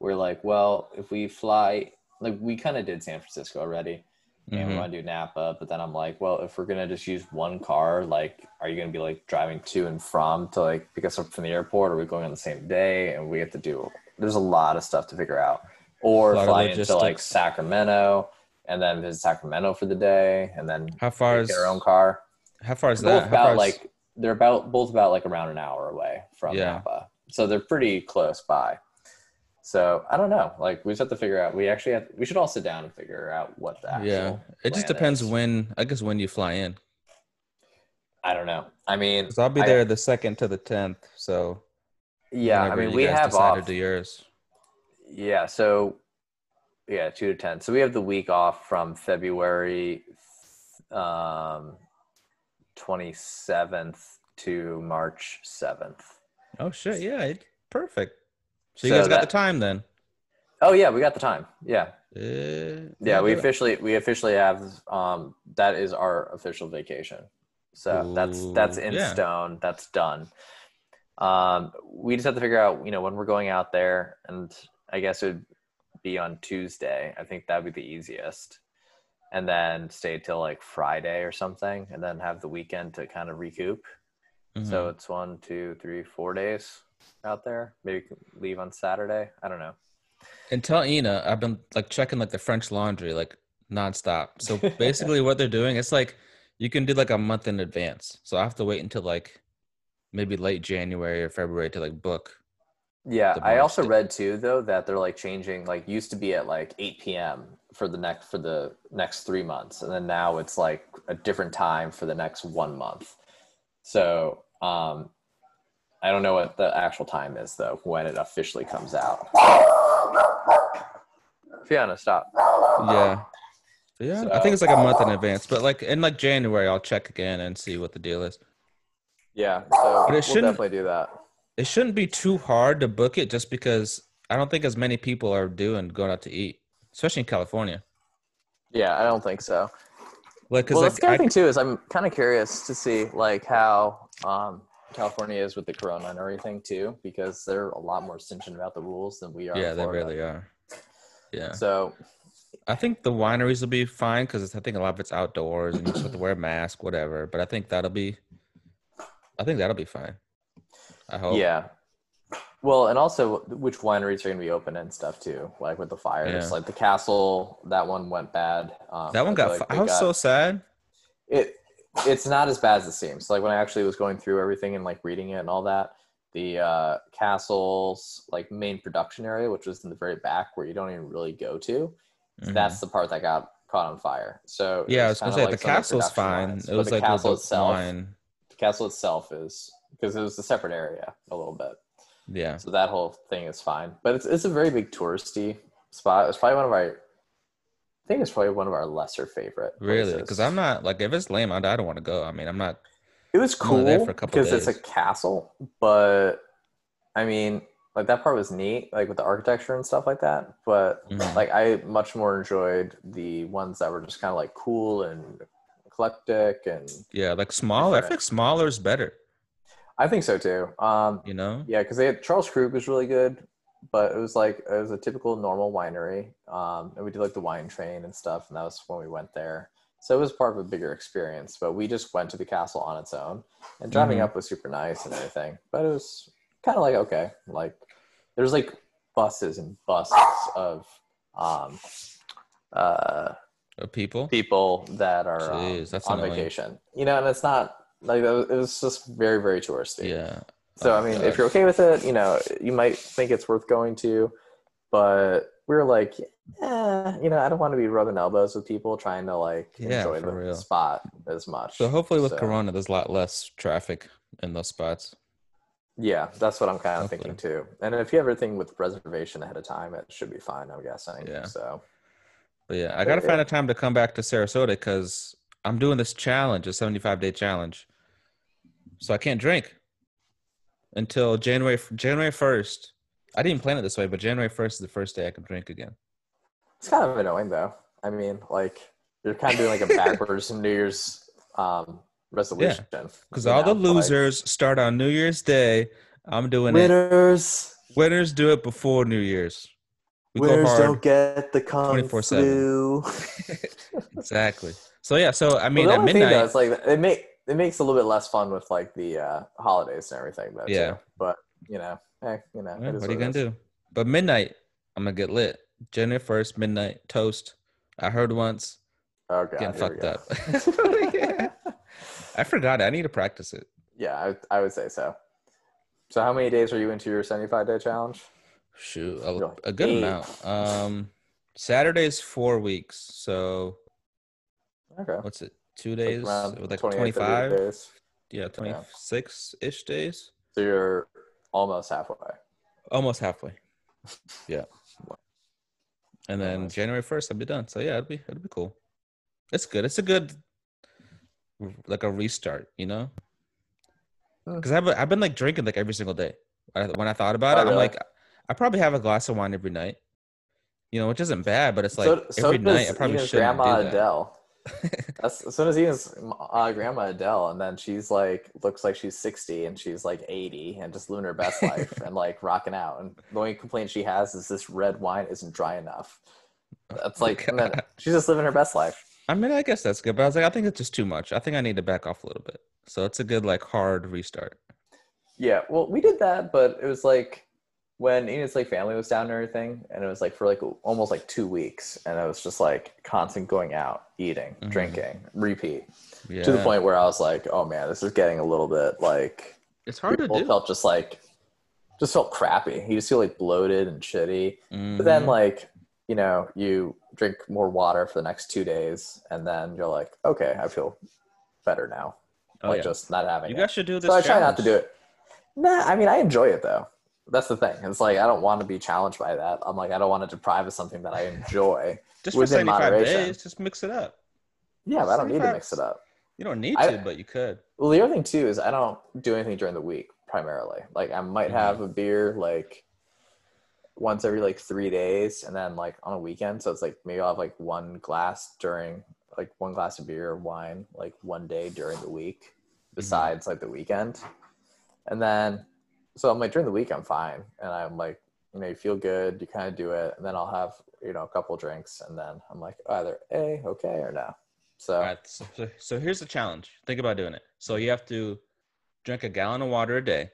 we're like, well, if we fly, like we kind of did San Francisco already, and we Mhm. want to do Napa, but then I'm like, well, if we're gonna just use one car, like, are you gonna be like driving to and from to like pick us up from the airport? Are we going on the same day? And we have to do. There's a lot of stuff to figure out, or fly into like. Sacramento and then visit Sacramento for the day, and then How far is our own car. how far is They're both that? How far about is- like they're about both about like around an hour away from Yeah. Napa, so they're pretty close by. So I don't know. Like we just have to figure out. We actually have. We should all sit down and figure out what the actual. yeah. It just depends is. when I guess when you fly in. I don't know. I mean, I'll be I- there the second to the tenth. So yeah. I mean, we have off. to do yours. Yeah. So yeah, two to ten. So we have the week off from February um, twenty seventh to March seventh. Oh shit! Yeah, it, perfect. So you So guys got that- the time then? Oh yeah, we got the time. Yeah. Uh, Yeah, we officially we officially have um that is our official vacation. So that's that's in yeah. stone. That's done. Um we just have to figure out, you know, when we're going out there and I guess it would be on Tuesday. I think that would be the easiest. And then stay till like Friday or something and then have the weekend to kind of recoup. So Mhm. it's one, two, three, four days out there. Maybe leave on Saturday. I don't know. And tell Ina, I've been like checking like the French laundry like nonstop. So basically, what they're doing, it's like you can do like a month in advance. So I have to wait until like maybe late January or February to like book. Yeah, I also read too though that they're like changing like used to be at like 8 p.m. for the next for the next 3 months and then now it's like a different time for the next 1 month. So, um I don't know what the actual time is though when it officially comes out. Fiona, stop. Yeah. So, yeah, I think it's like a month in advance, but like in like January, I'll check again and see what the deal is. Yeah, so But it we'll shouldn't- definitely do that. It shouldn't be too hard to book it just because I don't think as many people are doing going out to eat, especially in California. Yeah, I don't think so. Like, cause well, like that's the other I, thing too is I'm kind of curious to see like how um, California is with the corona and everything too, because they're a lot more stringent about the rules than we are. yeah, they really are. Yeah, So I think the wineries will be fine because I think a lot of it's outdoors and you just have to wear a mask, whatever. But I think that'll be, I think that'll be fine. I hope. yeah. Well, and also which wineries are going to be open and stuff too, like with the fires. Yeah. Like the castle, that one went bad. Um, that one got. like I was got- so sad. it it's not as bad as it seems like when i actually was going through everything and like reading it and all that the uh castle's like main production area which was in the very back where you don't even really go to Mhm. that's the part that got caught on fire so yeah. I was gonna say like the castle's fine. lines, It was the like castle itself wine. the castle itself is because it was a separate area a little bit Yeah. so that whole thing is fine but it's, it's a very big touristy spot it's probably one of our i think it's probably one of our lesser favorite Really? Because I'm not like if it's lame, I, I don't want to go. I mean, I'm not. It was cool there for a couple because it's a castle, but I mean, like that part was neat, like with the architecture and stuff like that. But Mhm. like, I much more enjoyed the ones that were just kind of like cool and eclectic, and Yeah, like smaller. I think smaller is better. I think so too. Um, You know. yeah, because they had Charles Krug was really good, but it was like it was a typical normal winery, um, and we did like the wine train and stuff, and that was when we went there. So it was part of a bigger experience, but we just went to the castle on its own, and driving Mhm. up was super nice and everything. But it was kind of like okay, like there's like buses and buses of um, uh, people. people that are um, Jeez, that's on annoying. vacation, you know, and it's not like it was just very very touristy. Yeah. So I mean, gosh. if you're okay with it, you know, you might think it's worth going to, but we are like, eh, you know, I don't want to be rubbing elbows with people trying to like Yeah, enjoy the real. spot as much. So hopefully with So, Corona, there's a lot less traffic in those spots. Yeah, that's what I'm kind of Hopefully. thinking too. And if you have everything with reservation ahead of time, it should be fine. I'm guessing. Yeah. So But yeah, I gotta find yeah. a time to come back to Sarasota because I'm doing this challenge, a 75 day challenge. So I can't drink until January January 1st. I didn't plan it this way, but January 1st is the first day I can drink again. it's kind of annoying though. I mean, like you're kind of doing like a backwards New Year's um, resolution. Because you all the know, like, losers start on New Year's Day. I'm doing it. winners. Winners do it before New Year's. We winners don't get the kung 24/7. flu. Exactly. So yeah, so I mean well, at midnight. though, it's like it make it makes it a little bit less fun with like the uh, holidays and everything. Though, Yeah. too. But you know, hey, you know, Yeah, is what are you gonna is. do? But midnight, I'm gonna get lit. January first, midnight toast. I heard once Oh god, getting fucked up. Yeah. I forgot. I need to practice it. Yeah, I, I would say so. So, how many days are you into your 75 day challenge? Shoot, a, Really? a good Eight. amount. Um, Saturday's four weeks. So Okay. what's it? Two days, with like twenty-five. days. Yeah, twenty-six ish days. So, you're almost halfway. Almost halfway. Yeah. And then. January first, I'll be done. So yeah, it'll be it'll be cool. It's good. It's a good like a restart, you know? Hmm. Because I've been, I've been like drinking like every single day. I- When I thought about Oh, it, I'm like, I probably have a glass of wine every night. You know, which isn't bad, but it's like so, so every does night I probably Ian's shouldn't grandma do that. Adele. That's as soon as Ian's uh, grandma Adele, and then she's like looks like she's 60 and she's like 80 and just living her best life and like rocking out. And the only complaint she has is this red wine isn't dry enough. That's like then she's just living her best life. I mean, I guess that's good, but I was like, I think it's just too much. I think I need to back off a little bit. So it's a good like hard restart. Yeah, well, we did that, but it was like when Ian's like family was down and everything, and it was like for like almost like two weeks, and it was just like constant going out, eating, Mhm. drinking, repeat, Yeah, to the point where I was like, oh man, this is getting a little bit like it's hard to do. felt just like just felt crappy. You just feel like bloated and shitty. But Mhm. then like you know you drink more water for the next two days, and then you're like, okay, I feel better now. Oh, like yeah. just not having you it. guys should do this. So I try not to do it. Nah, I mean I enjoy it though. That's the thing. It's like I don't want to be challenged by that. I'm like I don't want to deprive of something that I enjoy. Just for within 75 moderation. days, just mix it up. Yeah, but I don't need to mix it up. You don't need I- to, but you could. Well, the other thing too is I don't do anything during the week primarily. Like I might Mhm. have a beer like once every like three days, and then like on a weekend. So it's like maybe I'll have like one glass during like one glass of beer or wine like one day during the week, besides like the weekend. And then so I'm like during the week I'm fine, and I'm like you know you feel good, you kind of do it, and then I'll have you know a couple drinks, and then I'm like either a okay or no. So right. So, so, here's the challenge. Think about doing it. So you have to drink a gallon of water a day.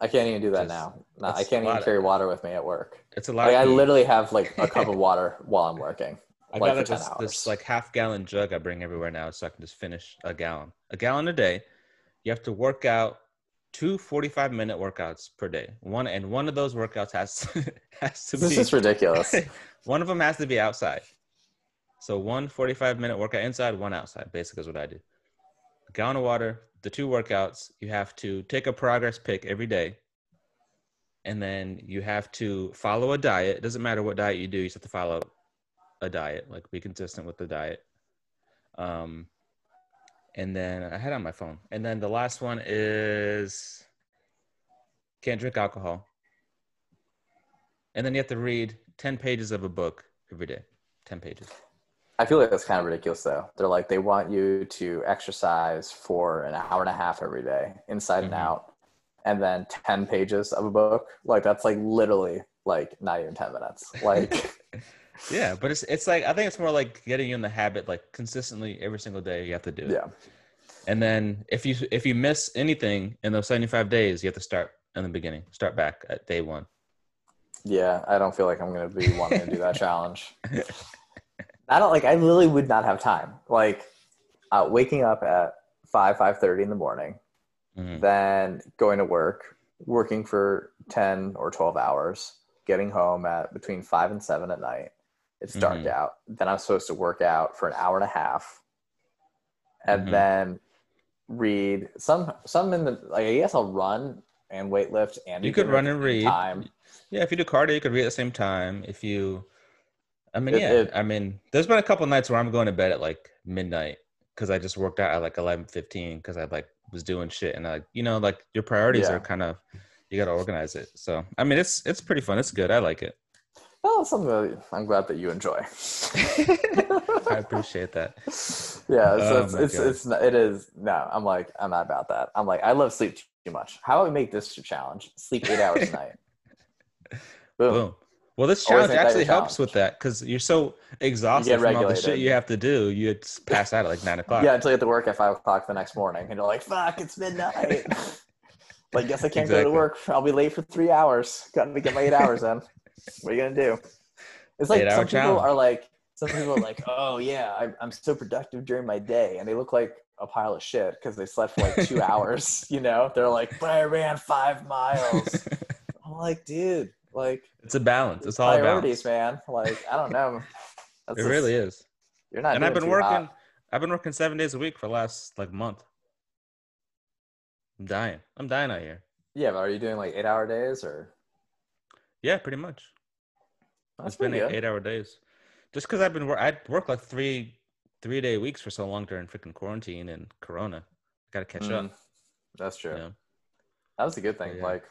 I can't even do that Just- now. No, I can't even carry water with me at work. It's a lot. Like I of literally have like a cup of water while I'm working. I like got like this, this like half gallon jug I bring everywhere now, so I can just finish a gallon. A gallon a day. You have to work out two 45 minute workouts per day. One and one of those workouts has has to This be is ridiculous. one of them has to be outside. So one 45 minute workout inside, one outside. Basically, is what I do. A gallon of water, the two workouts. You have to take a progress pic every day, and then you have to follow a diet. It doesn't matter what diet you do. You just have to follow a diet. Like be consistent with the diet. Um, and then I had on my phone. And then the last one is can't drink alcohol. And then you have to read 10 pages of a book every day. 10 pages. I feel like that's kind of ridiculous though. They're like they want you to exercise for an hour and a half every day, inside and Mhm. out, and then ten pages of a book. Like that's like literally like not even ten minutes. Like Yeah, but it's it's like I think it's more like getting you in the habit like consistently every single day you have to do it. yeah. And then if you if you miss anything in those 75 days, you have to start in the beginning. Start back at day 1. Yeah, I don't feel like I'm gonna be wanting to do that challenge. I don't like. I literally would not have time. Like, uh, waking up at five five thirty in the morning, Mhm. then going to work, working for ten or twelve hours, getting home at between five and seven at night, It's dark Mhm. out. Then I'm supposed to work out for an hour and a half, and Mhm. then read some some in the like. I guess I'll run and weightlift and You could run and read. Time. Yeah, if you do cardio, you could read at the same time. If you, I mean, It- yeah, it- I mean, there's been a couple nights where I'm going to bed at like midnight because I just worked out at like 11:15 because I like was doing shit and I, you know, like your priorities Yeah. are kind of you got to organize it. So I mean, it's it's pretty fun. It's good. I like it. Well, it's something that I'm glad that you enjoy. I appreciate that. Yeah, so Oh it's it's, it's it is no. I'm like I'm not about that. I'm like I love sleep too much. How about we make this a challenge? Sleep eight hours a night. Boom. Boom. Well, this challenge actually helps with that because you're so exhausted from all the shit you have to do. You just pass out at like nine o'clock. Yeah, until you have to work at five o'clock the next morning, and you're like, "Fuck, it's midnight." like, guess I can't go to work. I'll be late for three hours. Got to get my eight hours in. What are you gonna do? It's like some people are like, some people are like, "Oh yeah, I'm, I'm so productive during my day," and they look like a pile of shit because they slept for like two hours. You know, they're like, "But I ran five miles." I'm like, dude, like it's a balance. It's all priorities, balance. man. Like, I don't know. That's It just- really is. You're not. and I've been hot. working. I've been working seven days a week for the last like month. I'm dying. I'm dying out here. Yeah, but are you doing like eight hour days or? Yeah, pretty much. That's it's been eight, eight hour days. Just because I've been wor- I worked like three three day weeks for so long during freaking quarantine and Corona. I Got to catch Mm, up. That's true. You know? That was a good thing. Yeah. Like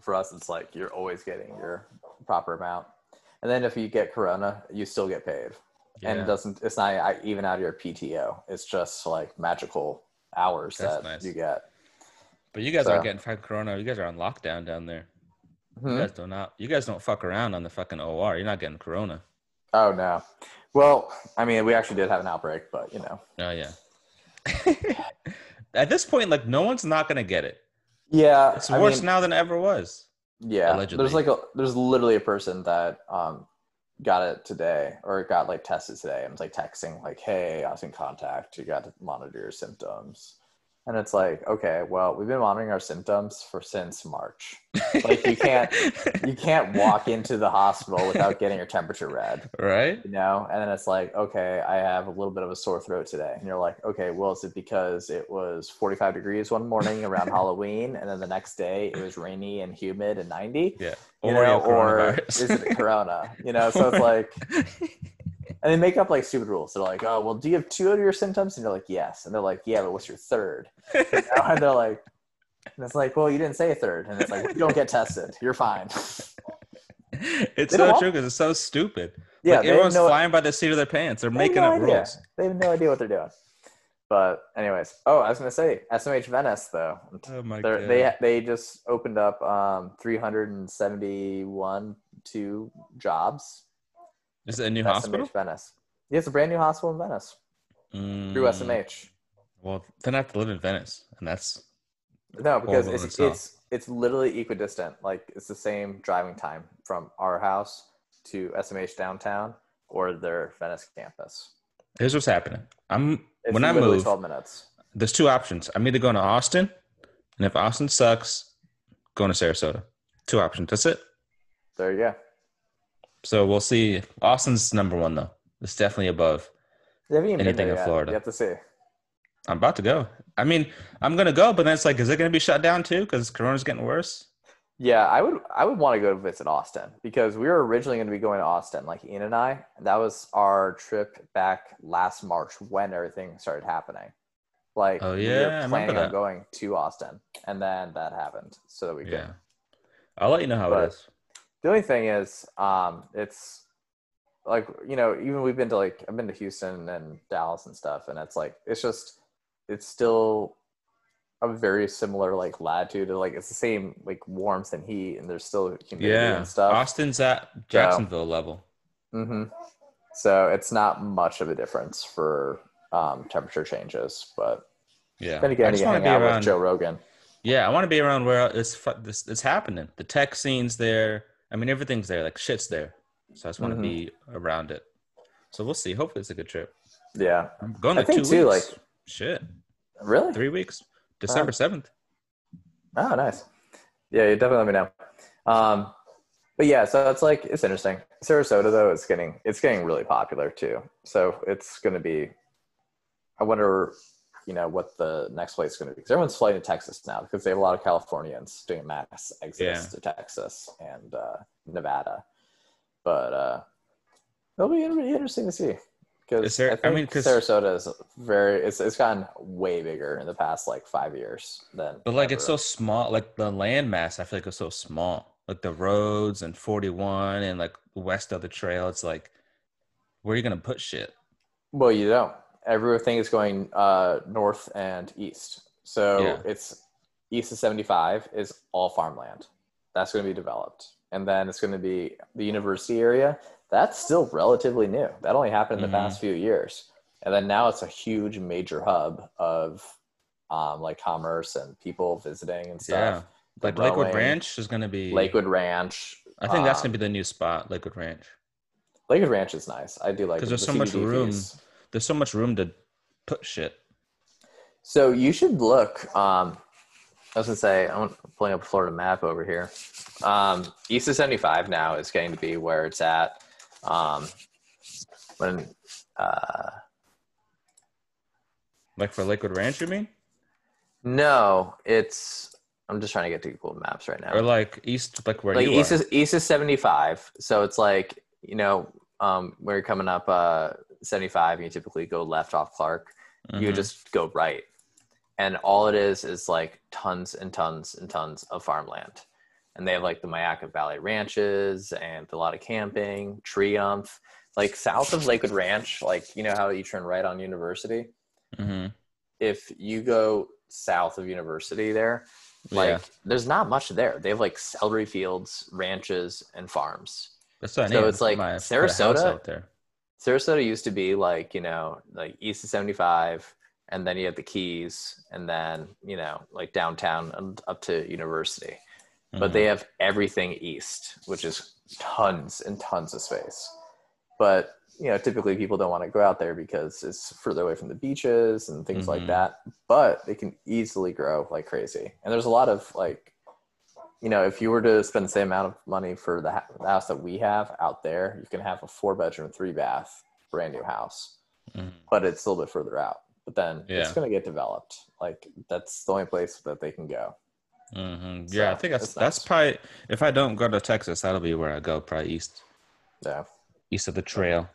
for us, it's like you're always getting your proper amount, and then if you get Corona, you still get paid, and it doesn't. It's not even out of your PTO. It's just like magical hours That's that nice. you get. But you guys So- aren't getting Corona. You guys are on lockdown down there. You Hmm? guys do not. You guys don't fuck around on the fucking OR. You're not getting Corona. Oh no. Well, I mean, we actually did have an outbreak, but you know. Oh yeah. At this point, like no one's not gonna get it. Yeah, It's I worse mean, now than it ever was. Yeah, allegedly. there's like a there's literally a person that um got it today or got like tested today and was like texting like, "Hey, I was in contact. You got to monitor your symptoms." And it's like, okay, well, we've been monitoring our symptoms for since March. Like, you can't- You can't walk into the hospital without getting your temperature read, right? you know? And then it's like, okay, I have a little bit of a sore throat today. And you're like, okay, well, is it because it was 45 degrees one morning around Halloween and then the next day it was rainy and humid and 90? Yeah. you you know, or is it corona? You know, so it's like, and they make up like stupid rules. They're like, oh, well, do you have two of your symptoms? And you're like, yes. And they're like, yeah, but what's your third? You know? and they're like, and it's like, well, you didn't say a third. And it's like, you don't get tested. You're fine. it's so true because it's so stupid. Yeah, like, everyone's no, flying by the seat of their pants. They're they making no up idea. rules. They have no idea what they're doing. But anyways, oh, I was gonna say SMH Venice though. Oh my They're, god. they they just opened up um, 371 two jobs. Is it a new at hospital? SMH Venice. Yeah, it's a brand new hospital in Venice through Mm, SMH. Well, then I have to live in Venice, and that's No, because in it's it's it's literally equidistant. Like it's the same driving time from our house to SMH downtown or their Venice campus. here's what's happening. I'm It's when I move. 12 minutes. There's two options. I'm either going to Austin, and if Austin sucks, going to Sarasota. Two options. That's it. There you go. So we'll see. Austin's number one though. It's definitely above. You haven't even been Anything in yet. Florida. You have to see. I'm about to go. I mean, I'm gonna go, but then it's like, is it gonna be shut down too? Because Corona's getting worse. Yeah, I would I would want to go visit Austin because we were originally going to be going to Austin, like Ian and I. That was our trip back last March when everything started happening. Like Oh, yeah, I were planning on going to Austin, and then that happened, so that we could. Yeah. I'll let you know how But- it is. The only thing is, um, it's like you know, even we've been to like I've been to Houston and Dallas and stuff, and it's like it's just it's still a very similar like latitude. Like it's the same like warmth and heat, and there's still humidity Yeah. and stuff. Austin's at Jacksonville level. hmm So it's not much of a difference for um, temperature changes, but Yeah. then I again, you just can want hang to be out around. with Joe Rogan. Yeah, I want to be around where this it's happening. The tech scene's there. I mean, everything's there. Like shit's there. So I just want to Mhm. be around it. So we'll see. Hopefully, it's a good trip. Yeah, I'm going like two too, weeks. like- shit, really. three weeks. December seventh. Oh, nice. Yeah, you definitely let me know. Um, but yeah, so it's like it's interesting. Sarasota though, it's getting it's getting really popular too. So it's going to be. I wonder, you know, what the next place is going to be because everyone's flying to Texas now because they have a lot of Californians doing mass exodus Yeah. to Texas and uh, Nevada. But uh, it'll be really interesting to see because I, I mean, Sarasota is very it's it's gotten way bigger in the past like five years than. But like it's so small, like the land mass, I feel like it's so small. Like the roads and 41 and like west of the trail, it's like where are you gonna put shit? Well, you don't. Everything is going uh, north and east. So Yeah. it's east of 75 is all farmland. That's going to be developed. And then it's going to be the university area. That's still relatively new. That only happened in the Mhm. past few years. And then now it's a huge major hub of um, like commerce and people visiting and stuff. Yeah. Like Lakewood Ranch is gonna be Lakewood Ranch. I think that's gonna um, be the new spot, Lakewood Ranch. Lakewood Ranch is nice. I do like 'Cause it. there's The so much room. There's so much room to put shit. So you should look. Um, I was gonna say I'm pulling up a Florida map over here. Um, East of 75 now is getting to be where it's at. Um, when uh, Like for Lakewood Ranch, you mean? no, it's I'm just trying to get to Google Maps right now. Or like east, like where like you East are? is East is 75, so it's like you know um, where you're coming up uh, 75, you typically go left off Clark. you Mhm. just go right and all it is is like tons and tons and tons of farmland and they have like the Myakka Valley ranches and a lot of camping triumph like south of lakewood ranch like you know how you turn right on university Mhm. if you go south of university there like Yeah. there's not much there they have like celery fields ranches and farms That's what I So it's like My- put a house Sarasota? Sarasota used to be like, you know, like east of 75, and then you have the Keys, and then, you know, like downtown and up to University. But Mhm. they have everything east, which is tons and tons of space. But, you know, typically people don't want to go out there because it's further away from the beaches and things like Mhm. that. But they can easily grow like crazy. And there's a lot of like, you know, if you were to spend the same amount of money for the, ha- the house that we have out there, you can have a four bedroom, three bath, brand new house, Mhm. but it's a little bit further out. But then it's going to get developed. Like that's the only place that they can go. Mhm. So, Yeah, I think that's that's nice. probably if I don't go to Texas, that'll be where I go. Probably east, Yeah. east of the trail,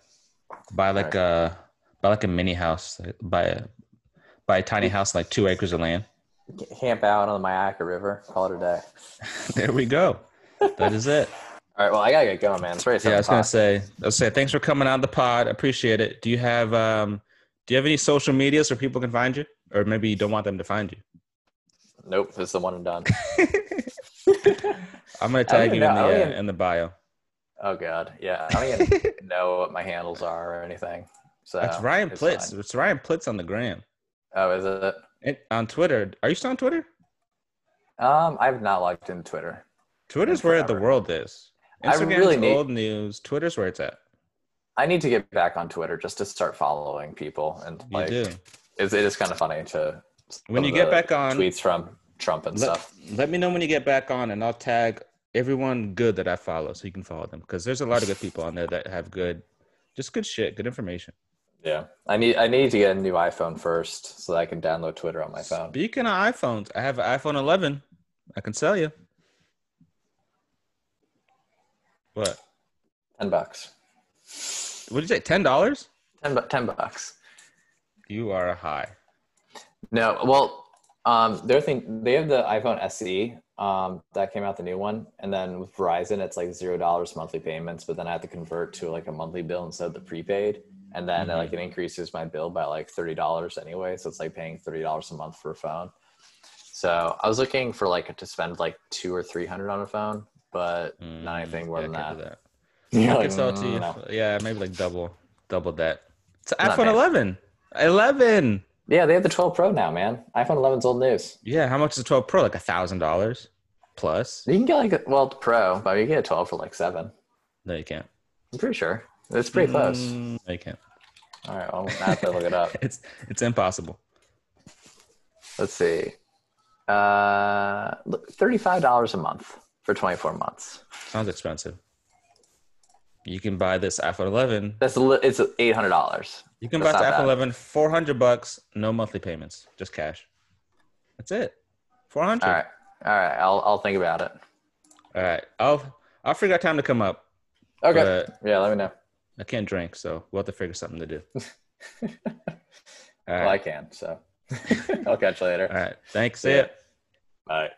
buy like a buy like a mini house, buy a buy a tiny house, like two acres of land. Camp out on the Myakka River, call it a day. there we go. That is it. All right. Well, I got to get going, man. It's ready Yeah, I was gonna say. say, I was say thanks for coming on the pod. Appreciate it. Do you have um do you have any social medias where people can find you, or maybe you don't want them to find you? Nope. This is the one and done. I'm gonna tag you in know. The uh, even- in the bio. Oh, God. Yeah. I don't even know what my handles are or anything. So That's Ryan Plitz. fine. It's Ryan Plitz on the gram. Oh, is it? And on Twitter. Are you still on Twitter? Um, I've not logged into Twitter. Twitter's In where the world is. I Instagram's really need- old news. Twitter's where it's at. I need to get back on Twitter just to start following people and You like do. it's, it is kind of funny to When you get back on, tweets from Trump and let, stuff. let me know when you get back on, and I'll tag everyone good that I follow, so you can follow them. Because there's a lot of good people on there that have good, just good shit, good information. Yeah, I need I need to get a new iPhone first so that I can download Twitter on my phone. Speaking of iPhones, I have an iPhone 11. I can sell you. What? Ten bucks. What did you say? Ten dollars? Ten, bu- 10 bucks. You are a high. No, well, um, their thing they have the iPhone SE um, that came out the new one, and then with Verizon it's like zero dollars monthly payments, but then I have to convert to like a monthly bill instead of the prepaid, and then Mhm. like it increases my bill by like thirty dollars anyway, so it's like paying thirty dollars a month for a phone. So I was looking for like to spend like two or three hundred on a phone, but not Mm, anything more yeah, than that. that. I like, can sell it to you. "Mm, no." Yeah, maybe like double, double that. It's an iPhone bad. 11. 11. Yeah, they have the 12 Pro now, man. iPhone 11's old news. Yeah, how much is the 12 Pro? Like a thousand dollars plus? You can get like a, well, Pro, but you can get a 12 for like seven. No, you can't. I'm pretty sure it's pretty close. Mm, you can't. All right, well, now I have to look it up. It's it's impossible. Let's see. Uh, look, thirty-five dollars a month for twenty-four months. Sounds expensive. you can buy this iPhone 11. That's a li- it's eight hundred dollars. You can That's buy not iPhone bad. 11 400 bucks, no monthly payments, just cash. That's it. 400. All right, all right. I'll I'll think about it. All right. I'll I'll figure out time to come up. Okay. But yeah, let me know. I can't drink, so we'll have to figure something to do. All Well, I can. So I'll catch you later. All right. Thanks. See See ya. Bye.